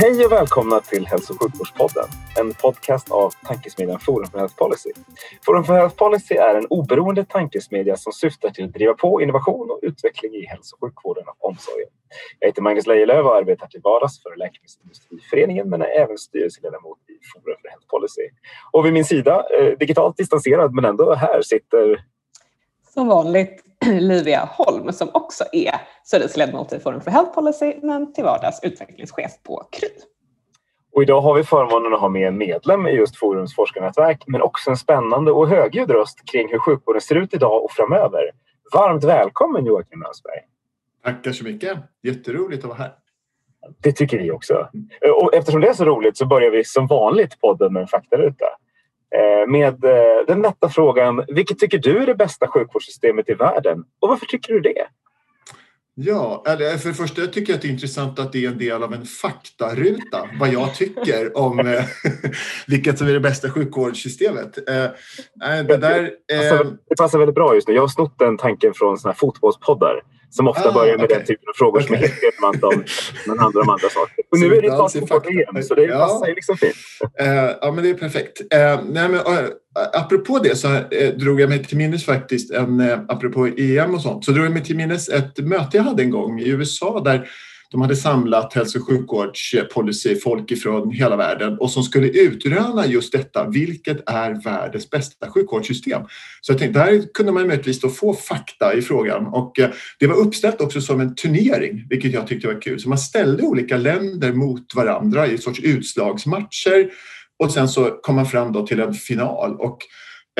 Hej och välkomna till Hälso och sjukvårdspodden, en podcast av tankesmedjan Forum för Health Policy. Forum för Health Policy är en oberoende tankesmedja som syftar till att driva på innovation och utveckling i hälso och sjukvården och omsorgen. Jag heter Magnus Lejelöw och arbetar till vardags för Läkemedelsindustriföreningen men är även styrelseledamot i Forum för Health Policy. Och vid min sida, eh, digitalt distanserad men ändå här, sitter som vanligt Livia Holm som också är styrelseledamot i Forum för Health Policy men till vardags utvecklingschef på Kry. Och idag har vi förmånen att ha med en medlem i just Forums forskarnätverk men också en spännande och högljudd röst kring hur sjukvården ser ut idag och framöver. Varmt välkommen Joakim Ösberg. Tackar så mycket. Jätteroligt att vara här. Det tycker vi också. Och eftersom det är så roligt så börjar vi som vanligt podden med en faktaruta. Eh, med eh, den lätta frågan, vilket tycker du är det bästa sjukvårdssystemet i världen och varför tycker du det? Ja, för det första tycker jag att det är intressant att det är en del av en faktaruta vad jag tycker om eh, vilket som är det bästa sjukvårdssystemet. det, där, det, passar, det passar väldigt bra just nu. Jag har snott den tanken från såna här fotbollspoddar som ofta ah, börjar med okay. den typen av frågor okay. som är helt relevanta om men handlar om andra saker. Och nu är det snart fotboll-EM så det ja. passar ju liksom fint. Uh, ja men det är perfekt. Uh, nej, men, uh, apropå det så uh, drog jag mig till minnes faktiskt, en, uh, apropå EM och sånt, så drog jag mig till minnes ett möte jag hade en gång i USA där de hade samlat hälso och sjukvårdspolicy-folk ifrån hela världen och som skulle utröna just detta. Vilket är världens bästa sjukvårdssystem? Så jag tänkte, där kunde man möjligtvis då få fakta i frågan och eh, det var uppställt också som en turnering, vilket jag tyckte var kul. Så man ställde olika länder mot varandra i sorts utslagsmatcher och sen så kom man fram då till en final. Och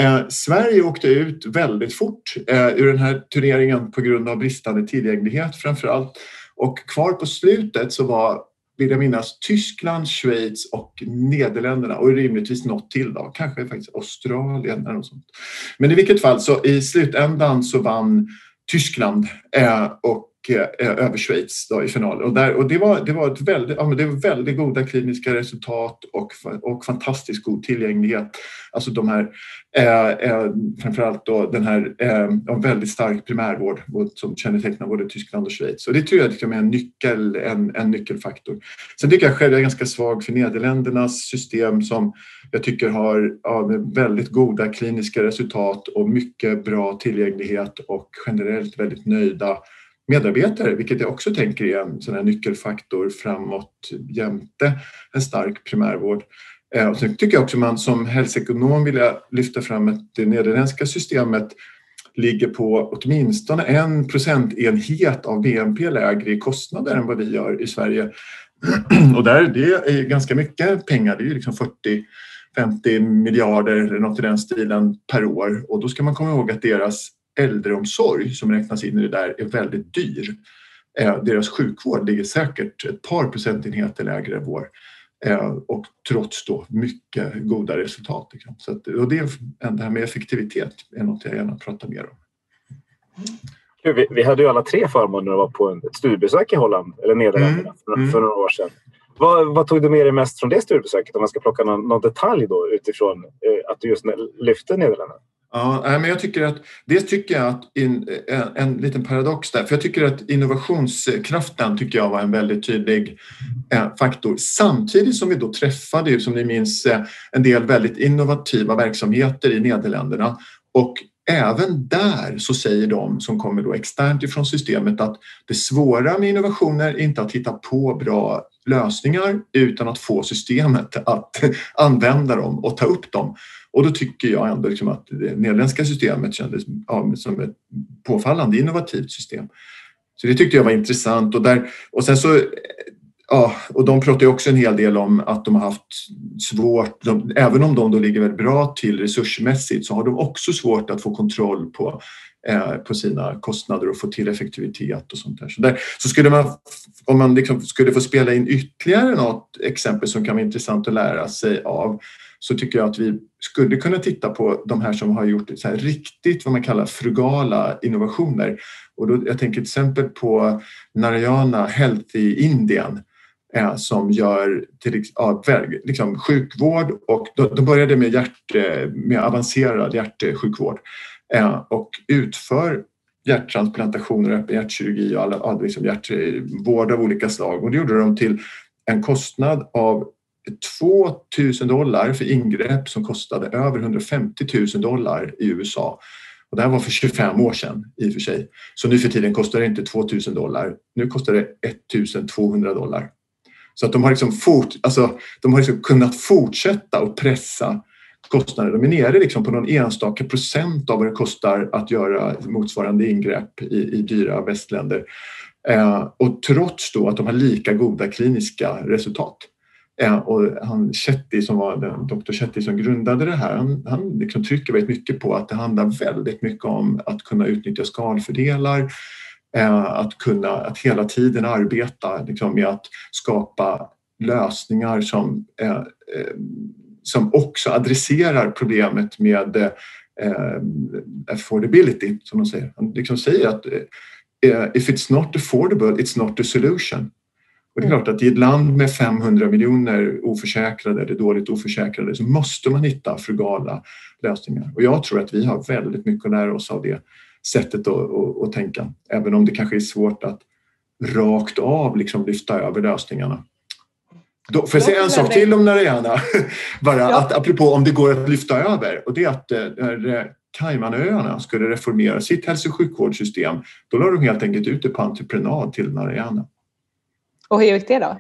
Eh, Sverige åkte ut väldigt fort eh, ur den här turneringen på grund av bristande tillgänglighet framför allt. Och kvar på slutet så var, vill jag minnas, Tyskland, Schweiz och Nederländerna och rimligtvis något till då, kanske faktiskt Australien eller något sånt. Men i vilket fall så i slutändan så vann Tyskland eh, och Eh, över Schweiz då, i finalen. Och, där, och det, var, det, var ett väldigt, ja, men det var väldigt goda kliniska resultat och, och fantastiskt god tillgänglighet. Alltså de här, eh, eh, framförallt då den här eh, väldigt stark primärvård som kännetecknar både Tyskland och Schweiz. Och det tror jag liksom är en, nyckel, en, en nyckelfaktor. Sen tycker jag själv jag är ganska svag för Nederländernas system som jag tycker har ja, väldigt goda kliniska resultat och mycket bra tillgänglighet och generellt väldigt nöjda medarbetare, vilket jag också tänker är en sån här nyckelfaktor framåt jämte en stark primärvård. Eh, och sen tycker jag också man som hälsoekonom vill jag lyfta fram att det nederländska systemet ligger på åtminstone en procentenhet av BNP lägre i kostnader än vad vi gör i Sverige. Och där, det är ganska mycket pengar, det är ju liksom 40 50 miljarder eller något i den stilen per år och då ska man komma ihåg att deras äldreomsorg som räknas in i det där är väldigt dyr. Eh, deras sjukvård ligger säkert ett par procentenheter lägre än vår eh, och trots då mycket goda resultat. Liksom. Så att, och det, det här med effektivitet är något jag gärna pratar mer om. Vi, vi hade ju alla tre förmånen att vara på ett studiebesök i Holland eller Nederländerna mm. för, för, några år sedan. Vad, vad, tog du med dig mest från det studiebesöket om man ska plocka någon, någon detalj då utifrån eh, att du just lyfte Nederländerna? Ja, men jag tycker att, dels tycker jag att in, en, en liten paradox där, för jag tycker att innovationskraften tycker jag var en väldigt tydlig eh, faktor. Samtidigt som vi då träffade, som ni minns, eh, en del väldigt innovativa verksamheter i Nederländerna och även där så säger de som kommer då externt ifrån systemet att det svåra med innovationer är inte att hitta på bra lösningar utan att få systemet att använda dem och ta upp dem. Och då tycker jag ändå liksom att det nederländska systemet kändes ja, som ett påfallande innovativt system. Så det tyckte jag var intressant och, där, och sen så Ja, och de pratar ju också en hel del om att de har haft svårt, de, även om de då ligger väldigt bra till resursmässigt så har de också svårt att få kontroll på eh, på sina kostnader och få till effektivitet och sånt där. Så, där, så skulle man, om man liksom skulle få spela in ytterligare något exempel som kan vara intressant att lära sig av så tycker jag att vi skulle kunna titta på de här som har gjort så riktigt vad man kallar frugala innovationer. Och då, jag tänker till exempel på Narayana Health i Indien eh, som gör till, ja, liksom sjukvård och de började med, hjärt, eh, med avancerad hjärtsjukvård eh, och utför hjärttransplantationer, öppen hjärtkirurgi och alla, liksom hjärtvård av olika slag. Och det gjorde de till en kostnad av 2000 dollar för ingrepp som kostade över 150 000 dollar i USA. Och det här var för 25 år sedan i och för sig. Så nu för tiden kostar det inte 2000 dollar. Nu kostar det 1200 dollar. Så att de har, liksom fort, alltså, de har liksom kunnat fortsätta att pressa kostnader. De är nere liksom på någon enstaka procent av vad det kostar att göra motsvarande ingrepp i, i dyra västländer. Eh, och trots då att de har lika goda kliniska resultat. Eh, och han Chetty som var den, Dr. Chetty som grundade det här, han, han liksom trycker väldigt mycket på att det handlar väldigt mycket om att kunna utnyttja skalfördelar, eh, att kunna att hela tiden arbeta liksom, med att skapa lösningar som, eh, eh som också adresserar problemet med eh, affordability, som de säger. Han liksom säger att eh, if it's not affordable, it's not a solution. Och det är klart att i ett land med 500 miljoner oförsäkrade eller dåligt oförsäkrade så måste man hitta frugala lösningar. Och jag tror att vi har väldigt mycket att lära oss av det sättet att, att, att tänka. Även om det kanske är svårt att rakt av liksom lyfta över lösningarna. Då, får jag säga en sak till om Narayana? Bara ja. att, apropå om det går att lyfta över och det är att när eh, Caymanöarna skulle reformera sitt hälso och sjukvårdssystem då la de helt enkelt ut det på entreprenad till Narayana. Och hur gick det då?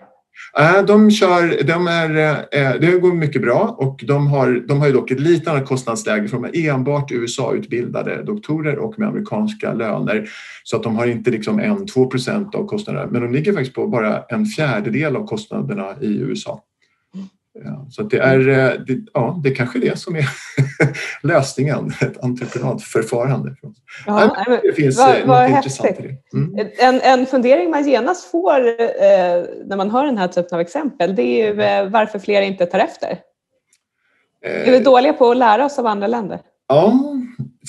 Eh, de kör, de är, eh, det går mycket bra och de har, de har ju dock ett lite annat kostnadsläge för de är enbart USA-utbildade doktorer och med amerikanska löner. Så att de har inte liksom en, två procent av kostnaderna men de ligger faktiskt på bara en fjärdedel av kostnaderna i USA. Så det är eh, det, ja, det är kanske det som är lösningen, ett entreprenadförfarande. Ja, Nej, det finns vad, eh, vad något intressant i det. Mm. En, en fundering man genast får eh, när man hör den här typen av exempel det är ju eh, varför fler inte tar efter. Eh, är vi dåliga på att lära oss av andra länder? Ja,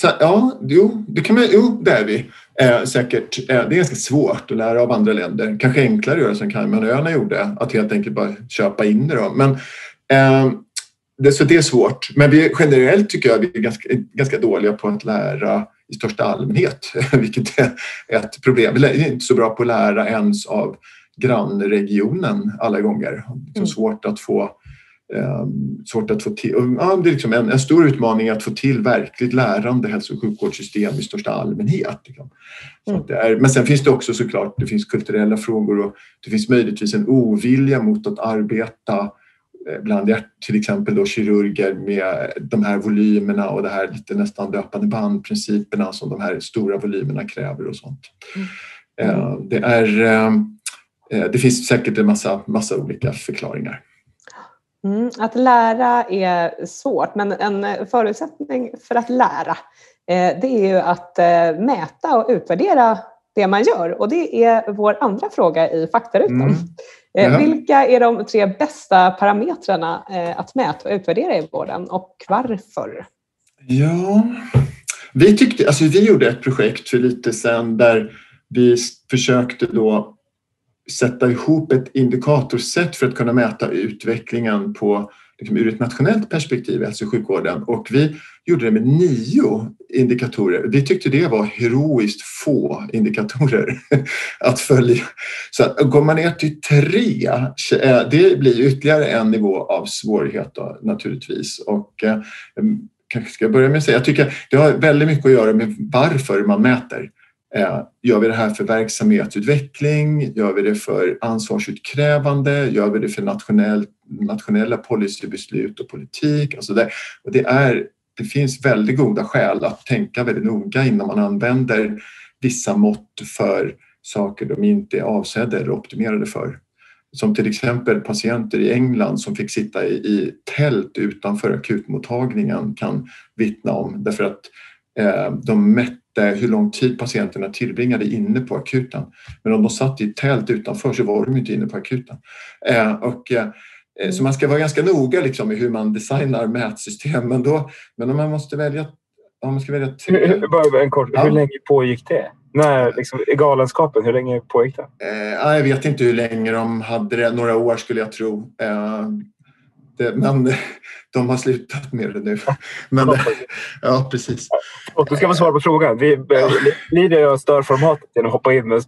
så, ja jo, det kan man, jo, det är vi eh, säkert. Eh, det är ganska svårt att lära av andra länder. Kanske enklare att göra som Caymanöarna gjorde, att helt enkelt bara köpa in det. Då. Men, eh, det, så det är svårt. Men vi, generellt tycker jag vi är ganska, ganska dåliga på att lära i största allmänhet, vilket är ett problem. Vi är inte så bra på att lära ens av grannregionen alla gånger. Det är mm. svårt att få svårt att få till. Ja, det är liksom en, en, stor utmaning att få till verkligt lärande hälso och sjukvårdssystem i största allmänhet. Mm. det är, men sen finns det också såklart det finns kulturella frågor och det finns möjligtvis en ovilja mot att arbeta eh, bland till exempel då kirurger med de här volymerna och det här lite nästan löpande bandprinciperna som de här stora volymerna kräver och sånt. Mm. Eh, det, är, eh, det finns säkert en massa, massa olika förklaringar. Mm, att lära är svårt, men en förutsättning för att lära eh, det är ju att eh, mäta och utvärdera det man gör. Och det är vår andra fråga i faktarutan. Mm. Eh, ja. Vilka är de tre bästa parametrarna att mäta och utvärdera i vården och varför? Ja, vi, tyckte, alltså vi gjorde ett projekt för lite sedan där vi försökte då sätta ihop ett indikatorsätt för att kunna mäta utvecklingen på, liksom, ur ett nationellt perspektiv i hälso och sjukvården. Och vi gjorde det med nio indikatorer. Vi tyckte det var heroiskt få indikatorer att följa. Så att, går man ner till tre, eh, det blir ytterligare en nivå av svårighet då, naturligtvis. Och, eh, kanske ska jag börja med att säga, jag tycker det har väldigt mycket att göra med varför man mäter. Eh, gör vi det här för verksamhetsutveckling? Gör vi det för ansvarsutkrävande? Gör vi det för nationell, nationella policybeslut och politik? Alltså det, och det, är, det finns väldigt goda skäl att tänka väldigt noga innan man använder vissa mått för saker de inte är avsedda eller optimerade för. Som till exempel patienter i England som fick sitta i, i tält utanför akutmottagningen kan vittna om därför att eh, de mätte hur lång tid patienterna tillbringade inne på akuten. Men om de satt i tält utanför så var de inte inne på akuten. Eh, och, eh, så man ska vara ganska noga liksom med hur man designar mätsystem. Men, då, men om man måste välja om man ska välja. Bara en kort, ja. Hur länge pågick det? När, liksom, galenskapen, hur länge pågick det? Eh, jag vet inte hur länge de hade det. Några år skulle jag tro. Eh, men de har slutat med det nu. Men, ja, precis. Och du ska få svara på frågan. Vi, Lider jag stör formatet genom att hoppa in med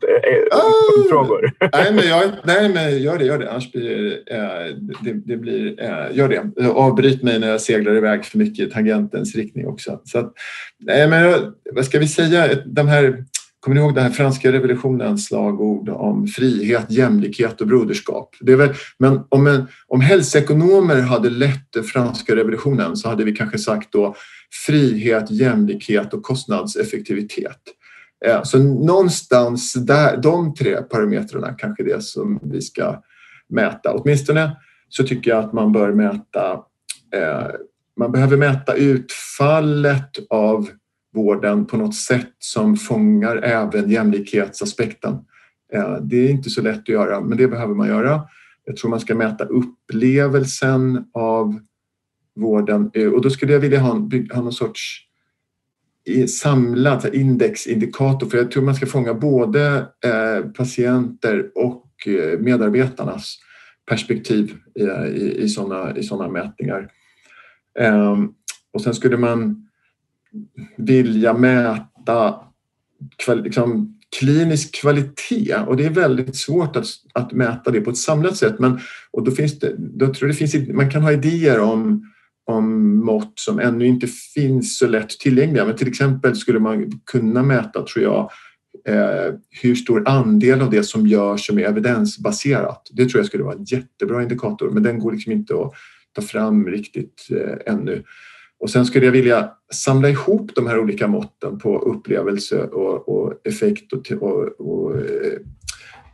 ah, frågor? Nej, men, jag, nej, men gör det. Gör det. Annars blir äh, det, det blir, äh, gör det. Avbryt mig när jag seglar iväg för mycket i tangentens riktning också. Så att, nej, men, vad ska vi säga? De här Kommer ni ihåg den här franska revolutionens slagord om frihet, jämlikhet och broderskap? Det är väl, men om, en, om hälsoekonomer hade lett den franska revolutionen så hade vi kanske sagt då frihet, jämlikhet och kostnadseffektivitet. Eh, så någonstans där, de tre parametrarna kanske det som vi ska mäta. Åtminstone så tycker jag att man bör mäta eh, man behöver mäta utfallet av vården på något sätt som fångar även jämlikhetsaspekten. Eh, det är inte så lätt att göra, men det behöver man göra. Jag tror man ska mäta upplevelsen av vården eh, och då skulle jag vilja ha, ha någon sorts samlad indexindikator för jag tror man ska fånga både eh, patienter och medarbetarnas perspektiv i, i, i sådana i såna mätningar. Ehm, och sen skulle man vilja mäta liksom, klinisk kvalitet och det är väldigt svårt att, att mäta det på ett samlat sätt. Men, och då finns det, då tror det finns, man kan ha idéer om, om mått som ännu inte finns så lätt tillgängliga. Men till exempel skulle man kunna mäta, tror jag, eh, hur stor andel av det som görs som är evidensbaserat. Det tror jag skulle vara en jättebra indikator, men den går liksom inte att ta fram riktigt eh, ännu. Och sen skulle jag vilja samla ihop de här olika måtten på upplevelse och, och effekt och, och, och,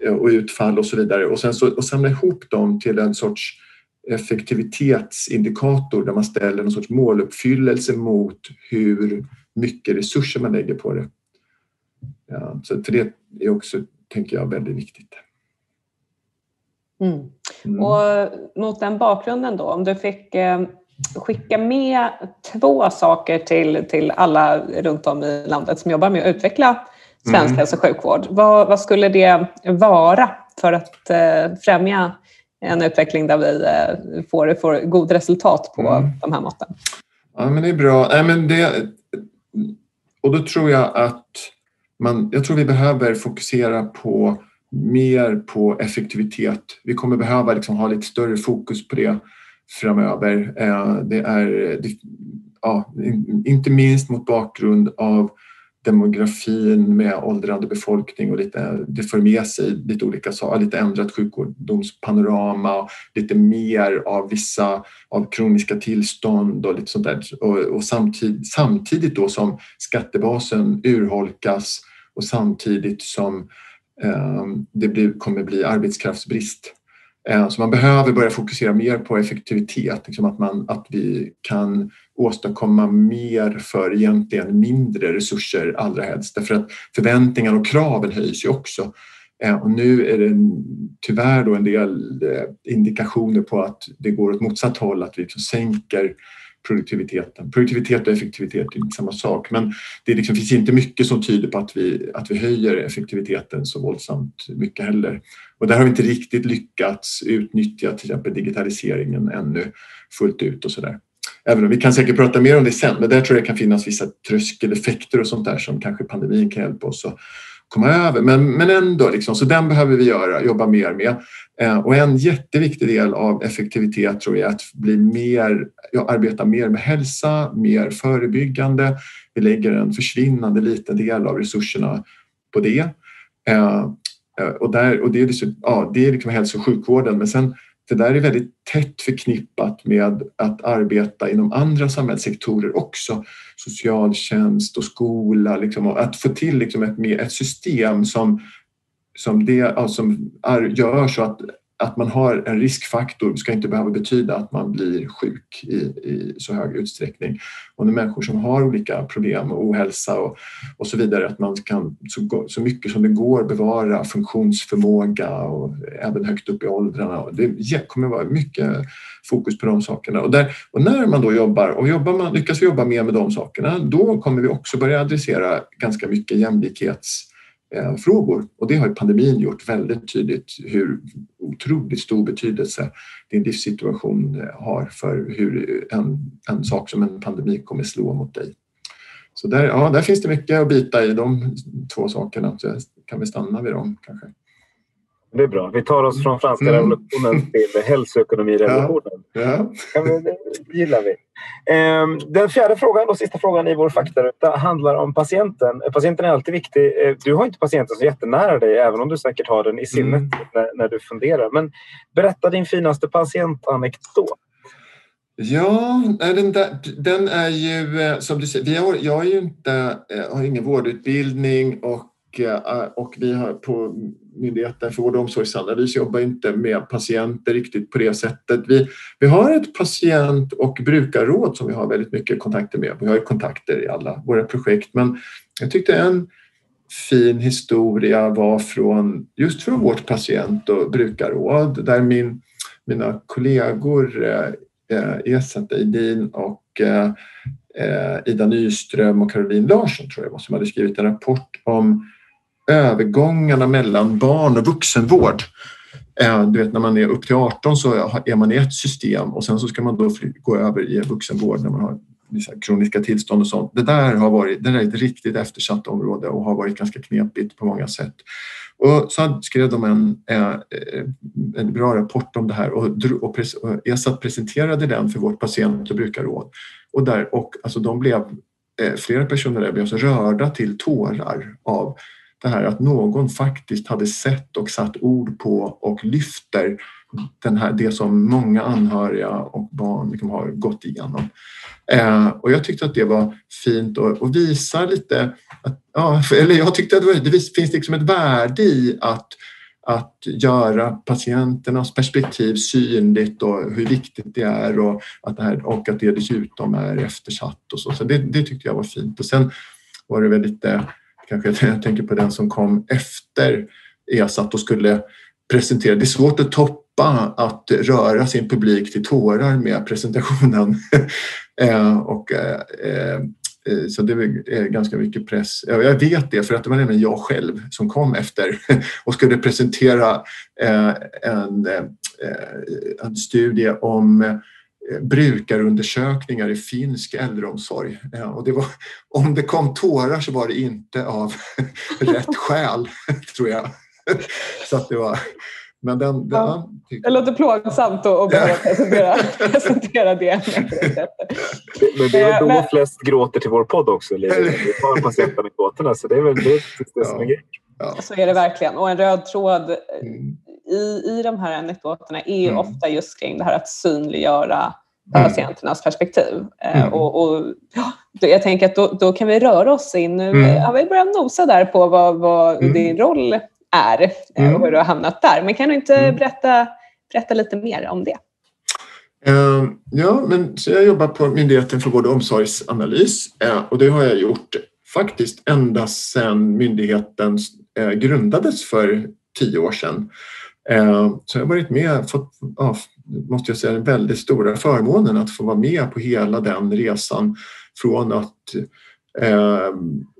eh, och, utfall och så vidare och sen så, och samla ihop dem till en sorts effektivitetsindikator där man ställer någon sorts måluppfyllelse mot hur mycket resurser man lägger på det. Ja, så för det är också, tänker jag, väldigt viktigt. Mm. Mm. Och mot den bakgrunden då, om du fick eh, skicka med två saker till, till alla runt om i landet som jobbar med att utveckla svensk mm. hälso och sjukvård. Vad, vad, skulle det vara för att eh, främja en utveckling där vi eh, får, får god resultat på mm. de här måtten? Ja, men det är bra. Nej, men det, och då tror jag att man, jag tror vi behöver fokusera på mer på effektivitet. Vi kommer behöva liksom ha lite större fokus på det framöver. Eh, det är ja, inte minst mot bakgrund av demografin med åldrande befolkning och lite, det för med sig lite olika saker, lite ändrat sjukdomspanorama, lite mer av vissa av kroniska tillstånd och lite sånt där. Och, och samtidigt, samtidigt då som skattebasen urholkas och samtidigt som eh, det blir, kommer bli arbetskraftsbrist Eh, så man behöver börja fokusera mer på effektivitet, liksom att, man, att vi kan åstadkomma mer för egentligen mindre resurser allra helst. Därför att förväntningarna och kraven höjs ju också. Eh, och nu är det tyvärr då en del eh, indikationer på att det går åt motsatt håll, att vi liksom sänker produktiviteten. Produktivitet och effektivitet är inte samma sak men det liksom finns inte mycket som tyder på att vi, att vi höjer effektiviteten så våldsamt mycket heller. Och där har vi inte riktigt lyckats utnyttja till exempel digitaliseringen ännu fullt ut och sådär. Även om vi kan säkert prata mer om det sen, men där tror jag det kan finnas vissa tröskeleffekter och sånt där som kanske pandemin kan hjälpa oss att komma över. Men, men ändå, liksom, så den behöver vi göra, jobba mer med. Eh, och en jätteviktig del av effektivitet tror jag är att bli mer, ja, arbeta mer med hälsa, mer förebyggande. Vi lägger en försvinnande liten del av resurserna på det. Eh, eh och, där, och det är, liksom, ja, det är liksom hälso och sjukvården men sen det där är väldigt tätt förknippat med att arbeta inom andra samhällssektorer också. Socialtjänst och skola. Liksom, och att få till liksom ett, ett system som, som, det, alltså, gör så att att man har en riskfaktor ska inte behöva betyda att man blir sjuk i, i så hög utsträckning. Och när människor som har olika problem och ohälsa och, och så vidare, att man kan så, så mycket som det går bevara funktionsförmåga och även högt upp i åldrarna. Det kommer vara mycket fokus på de sakerna. Och, där, och när man då jobbar och jobbar man, lyckas vi jobba mer med de sakerna, då kommer vi också börja adressera ganska mycket jämlikhets Eh, frågor. Och det har pandemin gjort väldigt tydligt hur otroligt stor betydelse din livssituation eh, har för hur en, en sak som en pandemi kommer slå mot dig. Så där, ja, där finns det mycket att bita i de två sakerna. Så kan vi stanna vid dem kanske. Det är bra. Vi tar oss från franska mm. revolutionen till hälsoekonomirevolutionen. Ja. Ja. Det gillar vi. Ehm, den fjärde frågan och sista frågan i vår faktaruta handlar om patienten. Patienten är alltid viktig. Eh, du har inte patienten så jättenära dig även om du säkert har den i sinnet mm. när, när, du funderar. Men berätta din finaste patientanekdot. Ja, den, där, den är ju eh, som du säger, vi har, jag är ju inte, eh, har ingen vårdutbildning och Eh, och vi har på Myndigheten för vård och omsorgsanalys jobbar inte med patienter riktigt på det sättet. Vi, vi har ett patient och brukarråd som vi har väldigt mycket kontakter med. Vi har kontakter i alla våra projekt men jag tyckte en fin historia var från just från vårt patient och brukarråd där min, mina kollegor eh, eh Esat Eidin och eh, eh, Ida Nyström och Caroline Larsson tror jag var som hade skrivit en rapport om övergångarna mellan barn och vuxenvård. Eh, du vet när man är upp till 18 så är man i ett system och sen så ska man då gå över i vuxenvård när man har vissa kroniska tillstånd och sånt. Det där har varit det är ett riktigt eftersatt område och har varit ganska knepigt på många sätt. Och så skrev de en, eh, eh, en bra rapport om det här och, och, ESAT presenterade den för vårt patient och brukarråd. Och, där, och alltså de blev, flera personer där blev så rörda till tårar av det här att någon faktiskt hade sett och satt ord på och lyfter den här, det som många anhöriga och barn liksom har gått igenom. Eh, och jag tyckte att det var fint och, och visar lite, att, ja, eller jag tyckte att det, var, det finns liksom ett värde i att att göra patienternas perspektiv synligt och hur viktigt det är och att det, här, och att det dessutom är eftersatt och så. Så det, det tyckte jag var fint. Och sen var det väl lite kanske jag tänker på den som kom efter ESAT och skulle presentera. Det är svårt att toppa att röra sin publik till tårar med presentationen. Eh, och, eh, eh, eh, så det är ganska mycket press. Jag vet det för att det var även jag själv som kom efter och skulle presentera eh, en, en studie om Eh, brukarundersökningar i finsk äldreomsorg. Och det var, om det kom tårar så var det inte av rätt skäl, tror jag. Så att det var, men den, den, ja, det låter plågsamt att behöva presentera, presentera det. Men det är då men, flest gråter till vår podd också. Vi tar patientanekdoterna så det är väl det, det som är grejen. Ja. Så är det verkligen. Och en röd tråd mm. I, i de här anekdoterna är mm. ofta just kring det här att synliggöra mm. patienternas perspektiv. Eh, mm. Och, och, ja, jag tänker att då, då, kan vi röra oss in. Nu mm. har vi börjat nosa där på vad, vad mm. din roll är eh, och mm. hur du har hamnat där. Men kan du inte berätta, berätta lite mer om det? Uh, ja, men så jag jobbar på Myndigheten för vård och omsorgsanalys uh, och det har jag gjort faktiskt ända sedan myndigheten grundades för tio år sedan. Eh, så jag har varit med, fått, måste jag säga, den väldigt stora förmånen att få vara med på hela den resan från att eh,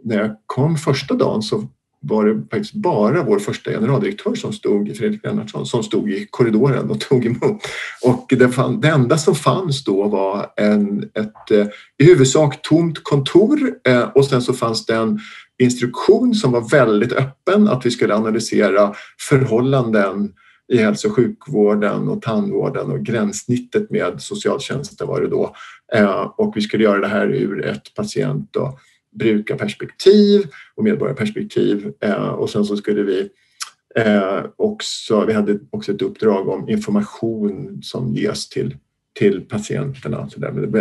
när jag kom första dagen så var det faktiskt bara vår första generaldirektör som stod, Fredrik Lennartsson, som stod i korridoren och tog emot. Och det, fann, det enda som fanns då var en, ett eh, i huvudsak tomt kontor eh, och sen så fanns det en instruktion som var väldigt öppen att vi skulle analysera förhållanden i hälso och sjukvården och tandvården och gränssnittet med socialtjänsten var det eh, då. Och vi skulle göra det här ur ett patient och brukarperspektiv och medborgarperspektiv eh, och sen så skulle vi eh, också, vi hade också ett uppdrag om information som ges till, till patienterna.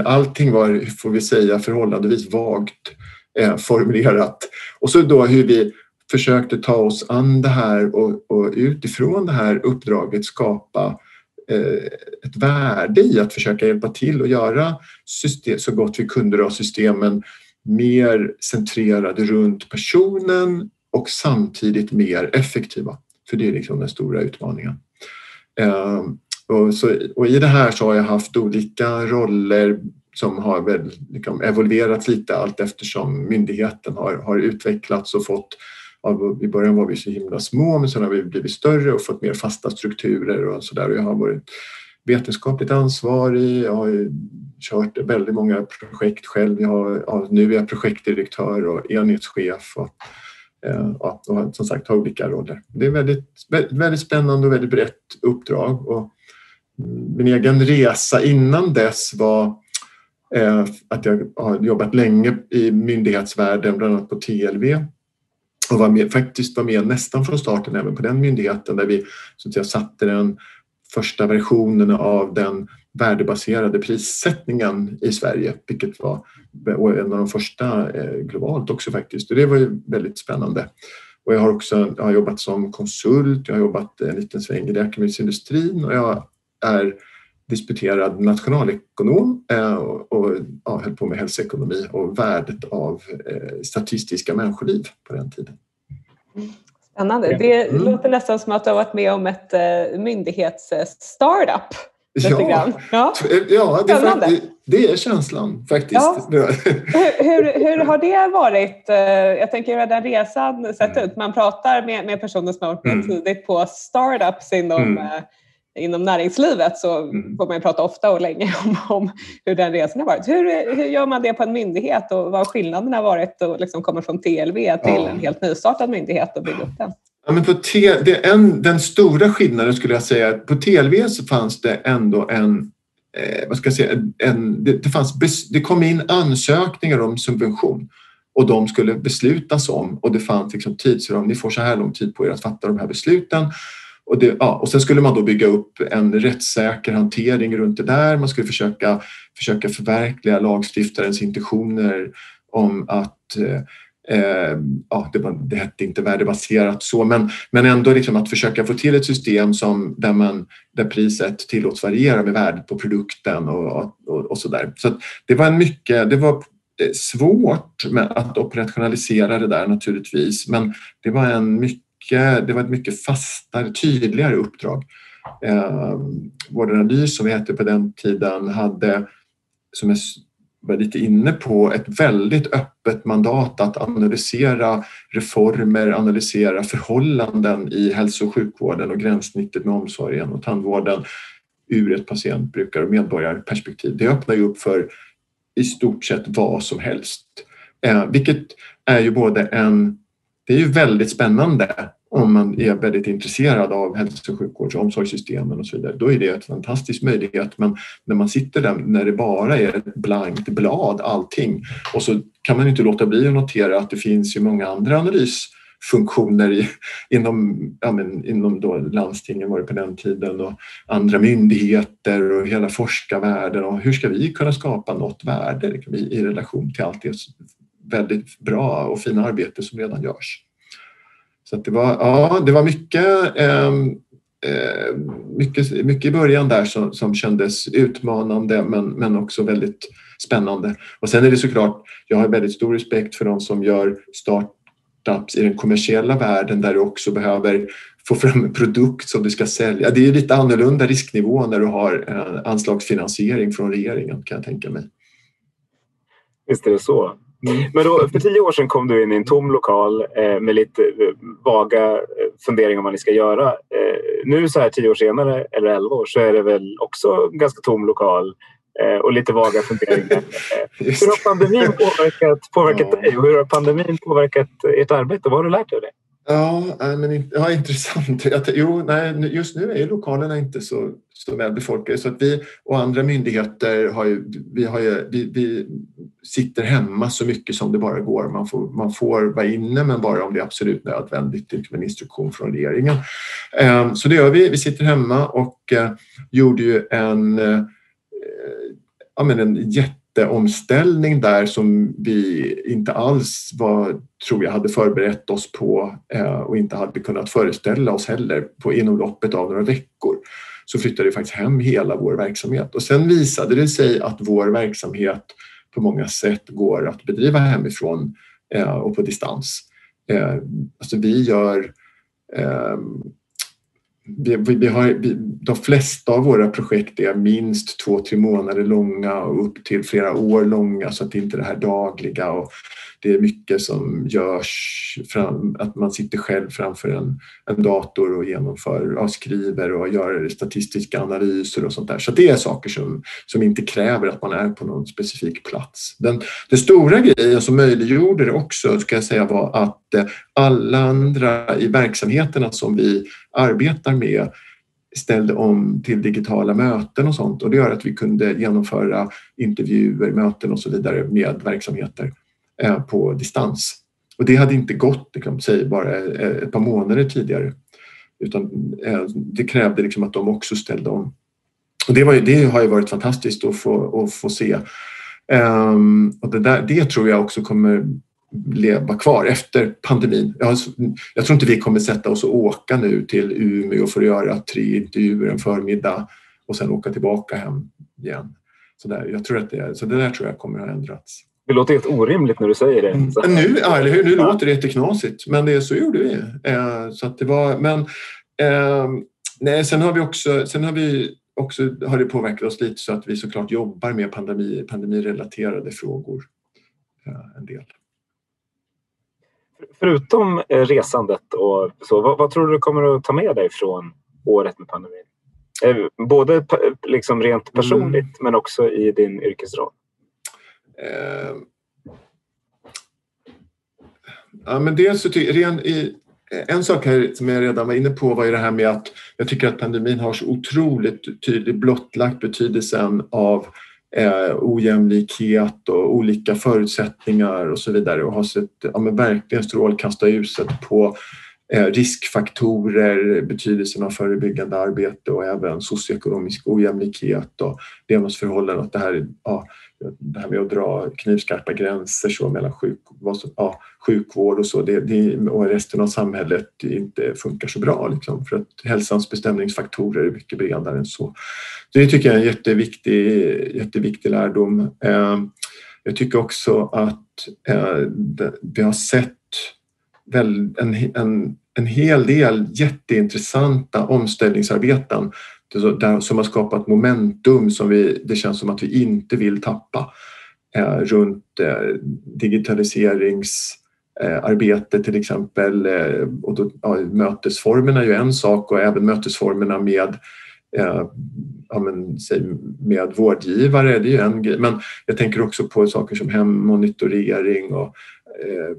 Allting var, får vi säga, förhållandevis vagt Eh, formulerat. Och så då hur vi försökte ta oss an det här och, och utifrån det här uppdraget skapa eh, ett värde i att försöka hjälpa till och göra system, så gott vi kunde av systemen mer centrerade runt personen och samtidigt mer effektiva. För det är liksom den stora utmaningen. Eh, och, så, och I det här så har jag haft olika roller som har väl liksom evolverats lite allt eftersom myndigheten har, har utvecklats och fått I början var vi så himla små men sen har vi blivit större och fått mer fasta strukturer och sådär. Jag har varit vetenskapligt ansvarig, jag har kört väldigt många projekt själv. Jag har, ja, nu är jag projektdirektör och enhetschef och, eh, ja, och som sagt har olika roller. Det är väldigt, väldigt spännande och väldigt brett uppdrag. Och mm, min egen resa innan dess var Eh, att jag har jobbat länge i myndighetsvärlden, bland annat på TLV och var med, faktiskt var med nästan från starten även på den myndigheten där vi så att säga, satte den första versionen av den värdebaserade prissättningen i Sverige, vilket var en av de första eh, globalt också faktiskt. Och det var ju väldigt spännande. Och jag har också jag har jobbat som konsult, jag har jobbat en liten sväng i läkemedelsindustrin och jag är disputerad nationalekonom eh, och ja, höll på med hälsoekonomi och värdet av eh, statistiska människoliv på den tiden. Spännande. Det mm. låter nästan som att du har varit med om ett eh, myndighets-startup. Ja, ja. ja det, det, är känslan faktiskt. Ja. hur, hur, hur, har det varit? Jag tänker hur har den resan sett mm. ut? Man pratar med, med personer som har varit med mm. tidigt på startups inom mm inom näringslivet så mm. får man prata ofta och länge om, om hur den resan har varit. Hur, hur gör man det på en myndighet och vad har skillnaderna varit att liksom komma från TLV till ja. en helt nystartad myndighet och bygga upp den? Ja, men på T, det en, den stora skillnaden skulle jag säga, på TLV så fanns det ändå en eh, vad ska jag säga, en, det, det, fanns, det kom in ansökningar om subvention och de skulle beslutas om och det fanns liksom tidsram, ni får så här lång tid på er att fatta de här besluten och, det, ja, och sen skulle man då bygga upp en rättssäker hantering runt det där. Man skulle försöka, försöka förverkliga lagstiftarens intentioner om att eh, eh, ja, det, var, det hette inte värdebaserat så, men, men ändå liksom att försöka få till ett system som, där, man, där priset tillåts variera med värdet på produkten och, och, och så där. Så det var en mycket, det var eh, svårt med att operationalisera det där naturligtvis, men det var en mycket mycket, det var ett mycket fastare, tydligare uppdrag. Eh, Vårdanalys som vi hette på den tiden hade, som jag var lite inne på, ett väldigt öppet mandat att analysera reformer, analysera förhållanden i hälso och sjukvården och gränssnittet med omsorgen och tandvården ur ett patient, brukar och medborgarperspektiv. Det öppnar ju upp för i stort sett vad som helst. Eh, vilket är ju både en det är ju väldigt spännande om man är väldigt intresserad av hälso och sjukvårds och omsorgssystemen och så vidare. Då är det en fantastisk möjlighet. Men när man sitter där när det bara är ett blankt blad allting och så kan man inte låta bli att notera att det finns ju många andra analysfunktioner i, inom, ja, men, inom då landstingen var det på den tiden och andra myndigheter och hela forskarvärlden och hur ska vi kunna skapa något värde liksom i relation till allt det väldigt bra och fina arbete som redan görs. Så det, var, ja, det var mycket, ehm, eh, mycket, mycket i början där som, som kändes utmanande men, men också väldigt spännande. Och sen är det såklart, jag har väldigt stor respekt för de som gör startups i den kommersiella världen där du också behöver få fram en produkt som du ska sälja. Det är lite annorlunda risknivå när du har eh, anslagsfinansiering från regeringen kan jag tänka mig. Visst är det så. Mm. Men då, för tio år sedan kom du in i en tom lokal eh, med lite eh, vaga eh, funderingar om vad ni ska göra. Eh, nu så här tio år senare, eller elva år, så är det väl också en ganska tom lokal eh, och lite vaga funderingar. Hur har pandemin påverkat, påverkat ja. dig och hur har pandemin påverkat ert arbete? Vad har du lärt dig av det? Ja, men, ja intressant. Jo, nej, just nu är lokalerna inte så, så välbefolkade så att vi och andra myndigheter har ju, vi, har ju, vi, vi sitter hemma så mycket som det bara går. Man får, man får vara inne men bara om det är absolut nödvändigt inte med en instruktion från regeringen. Ehm, så det gör vi. Vi sitter hemma och eh, gjorde ju en, eh, ja, men en jätte jätteomställning där som vi inte alls var, tror jag, hade förberett oss på eh, och inte hade kunnat föreställa oss heller på inom loppet av några veckor så flyttade vi faktiskt hem hela vår verksamhet och sen visade det sig att vår verksamhet på många sätt går att bedriva hemifrån eh, och på distans. Eh, alltså vi gör ehm, vi, vi, har, vi, de flesta av våra projekt är minst två, tre månader långa och upp till flera år långa så att det inte är det här dagliga och det är mycket som görs, fram, att man sitter själv framför en, en dator och genomför, ja, skriver och gör statistiska analyser och sånt där. Så det är saker som, som inte kräver att man är på någon specifik plats. Den, den stora grejen som möjliggjorde det också, ska jag säga, var att eh, alla andra i verksamheterna som vi arbetar med ställde om till digitala möten och sånt och det gör att vi kunde genomföra intervjuer, möten och så vidare med verksamheter. Eh, på distans. Och det hade inte gått, liksom, säg bara eh, ett par månader tidigare. Utan eh, det krävde liksom att de också ställde om. Och det, var, det har ju varit fantastiskt att få, att få se. Um, och det, där, det tror jag också kommer leva kvar efter pandemin. Jag, jag, tror inte vi kommer sätta oss och åka nu till Umeå för att göra tre intervjuer en förmiddag och sen åka tillbaka hem igen. Så, där, jag tror att det, så det där tror jag kommer att ha ändrats. Det låter helt orimligt när du säger det. Mm. Nu, ja, eller hur? nu låter det jätteknasigt, men det, så gjorde vi. Eh, så det var, men, eh, nej, sen har vi också, sen har vi också har det påverkat oss lite så att vi såklart jobbar med pandemi, pandemirelaterade frågor eh, en del. Förutom eh, resandet och så, vad, vad, tror du kommer att ta med dig från året med pandemin? Eh, både liksom rent personligt mm. men också i din yrkesroll. Eh, ja, men dels så ren, i, en sak här som jag redan var inne på var ju det här med att jag tycker att pandemin har så otroligt tydligt blottlagt betydelsen av eh, ojämlikhet och olika förutsättningar och så vidare och har sett ja, men verkligen strålkastarljuset på Eh, riskfaktorer, betydelsen av förebyggande arbete och även socioekonomisk ojämlikhet och levnadsförhållanden. Att det här ja, det här med att dra knivskarpa gränser så mellan sjuk, ja, sjukvård och så det, det, och resten av samhället inte funkar så bra. Liksom, för att hälsans bestämningsfaktorer är mycket bredare än så. Det tycker jag är en jätteviktig, jätteviktig lärdom. Eh, jag tycker också att eh, vi har sett en, en, en hel del jätteintressanta omställningsarbeten som har skapat momentum som vi, det känns som att vi inte vill tappa eh, runt eh, digitaliseringsarbete eh, till exempel. Eh, och då, ja, mötesformerna är ju en sak och även mötesformerna med eh, ja, men, säg, med vårdgivare, det är ju en grej. Men jag tänker också på saker som hemmonitorering och eh,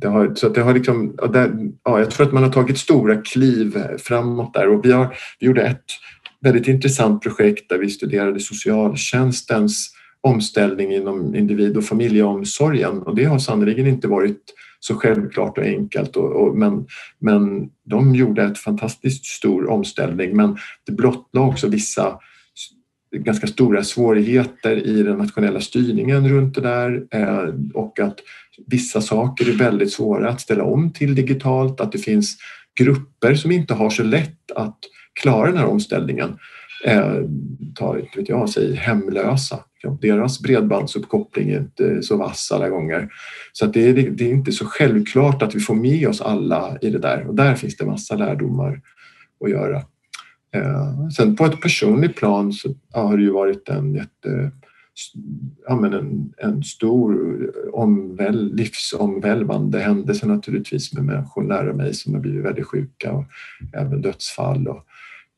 det har, så det har liksom, där, ja, jag tror att man har tagit stora kliv framåt där. Och vi, har, vi gjorde ett väldigt intressant projekt där vi studerade socialtjänstens omställning inom individ och familjeomsorgen. Och det har sannerligen inte varit så självklart och enkelt. Och, och, men, men de gjorde ett fantastiskt stor omställning. Men det blottlade också vissa ganska stora svårigheter i den nationella styrningen runt det där eh, och att vissa saker är väldigt svåra att ställa om till digitalt, att det finns grupper som inte har så lätt att klara den här omställningen. Eh, ta, vet jag, säg hemlösa. Deras bredbandsuppkoppling är inte så vass alla gånger. Så att det, är, det är inte så självklart att vi får med oss alla i det där och där finns det massa lärdomar att göra. Eh, sen på ett personligt plan så har det ju varit en jätte ja, en, en stor eh, omväl, livsomvälvande händelse naturligtvis med människor nära mig som har blivit väldigt sjuka och även dödsfall. Och,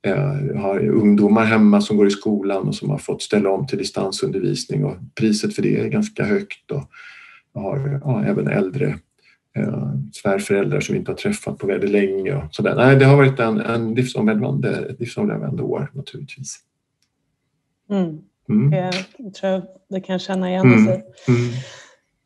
jag har ungdomar hemma som går i skolan och som har fått ställa om till distansundervisning och priset för det är ganska högt. Och jag har ja, även äldre eh, svärföräldrar som vi inte har träffat på väldigt länge. Och sådär. Nej, det har varit en, en livsomvälvande, livsomvälvande år naturligtvis. Mm. Mm. Jag tror det kan känna igen mm. sig. Mm.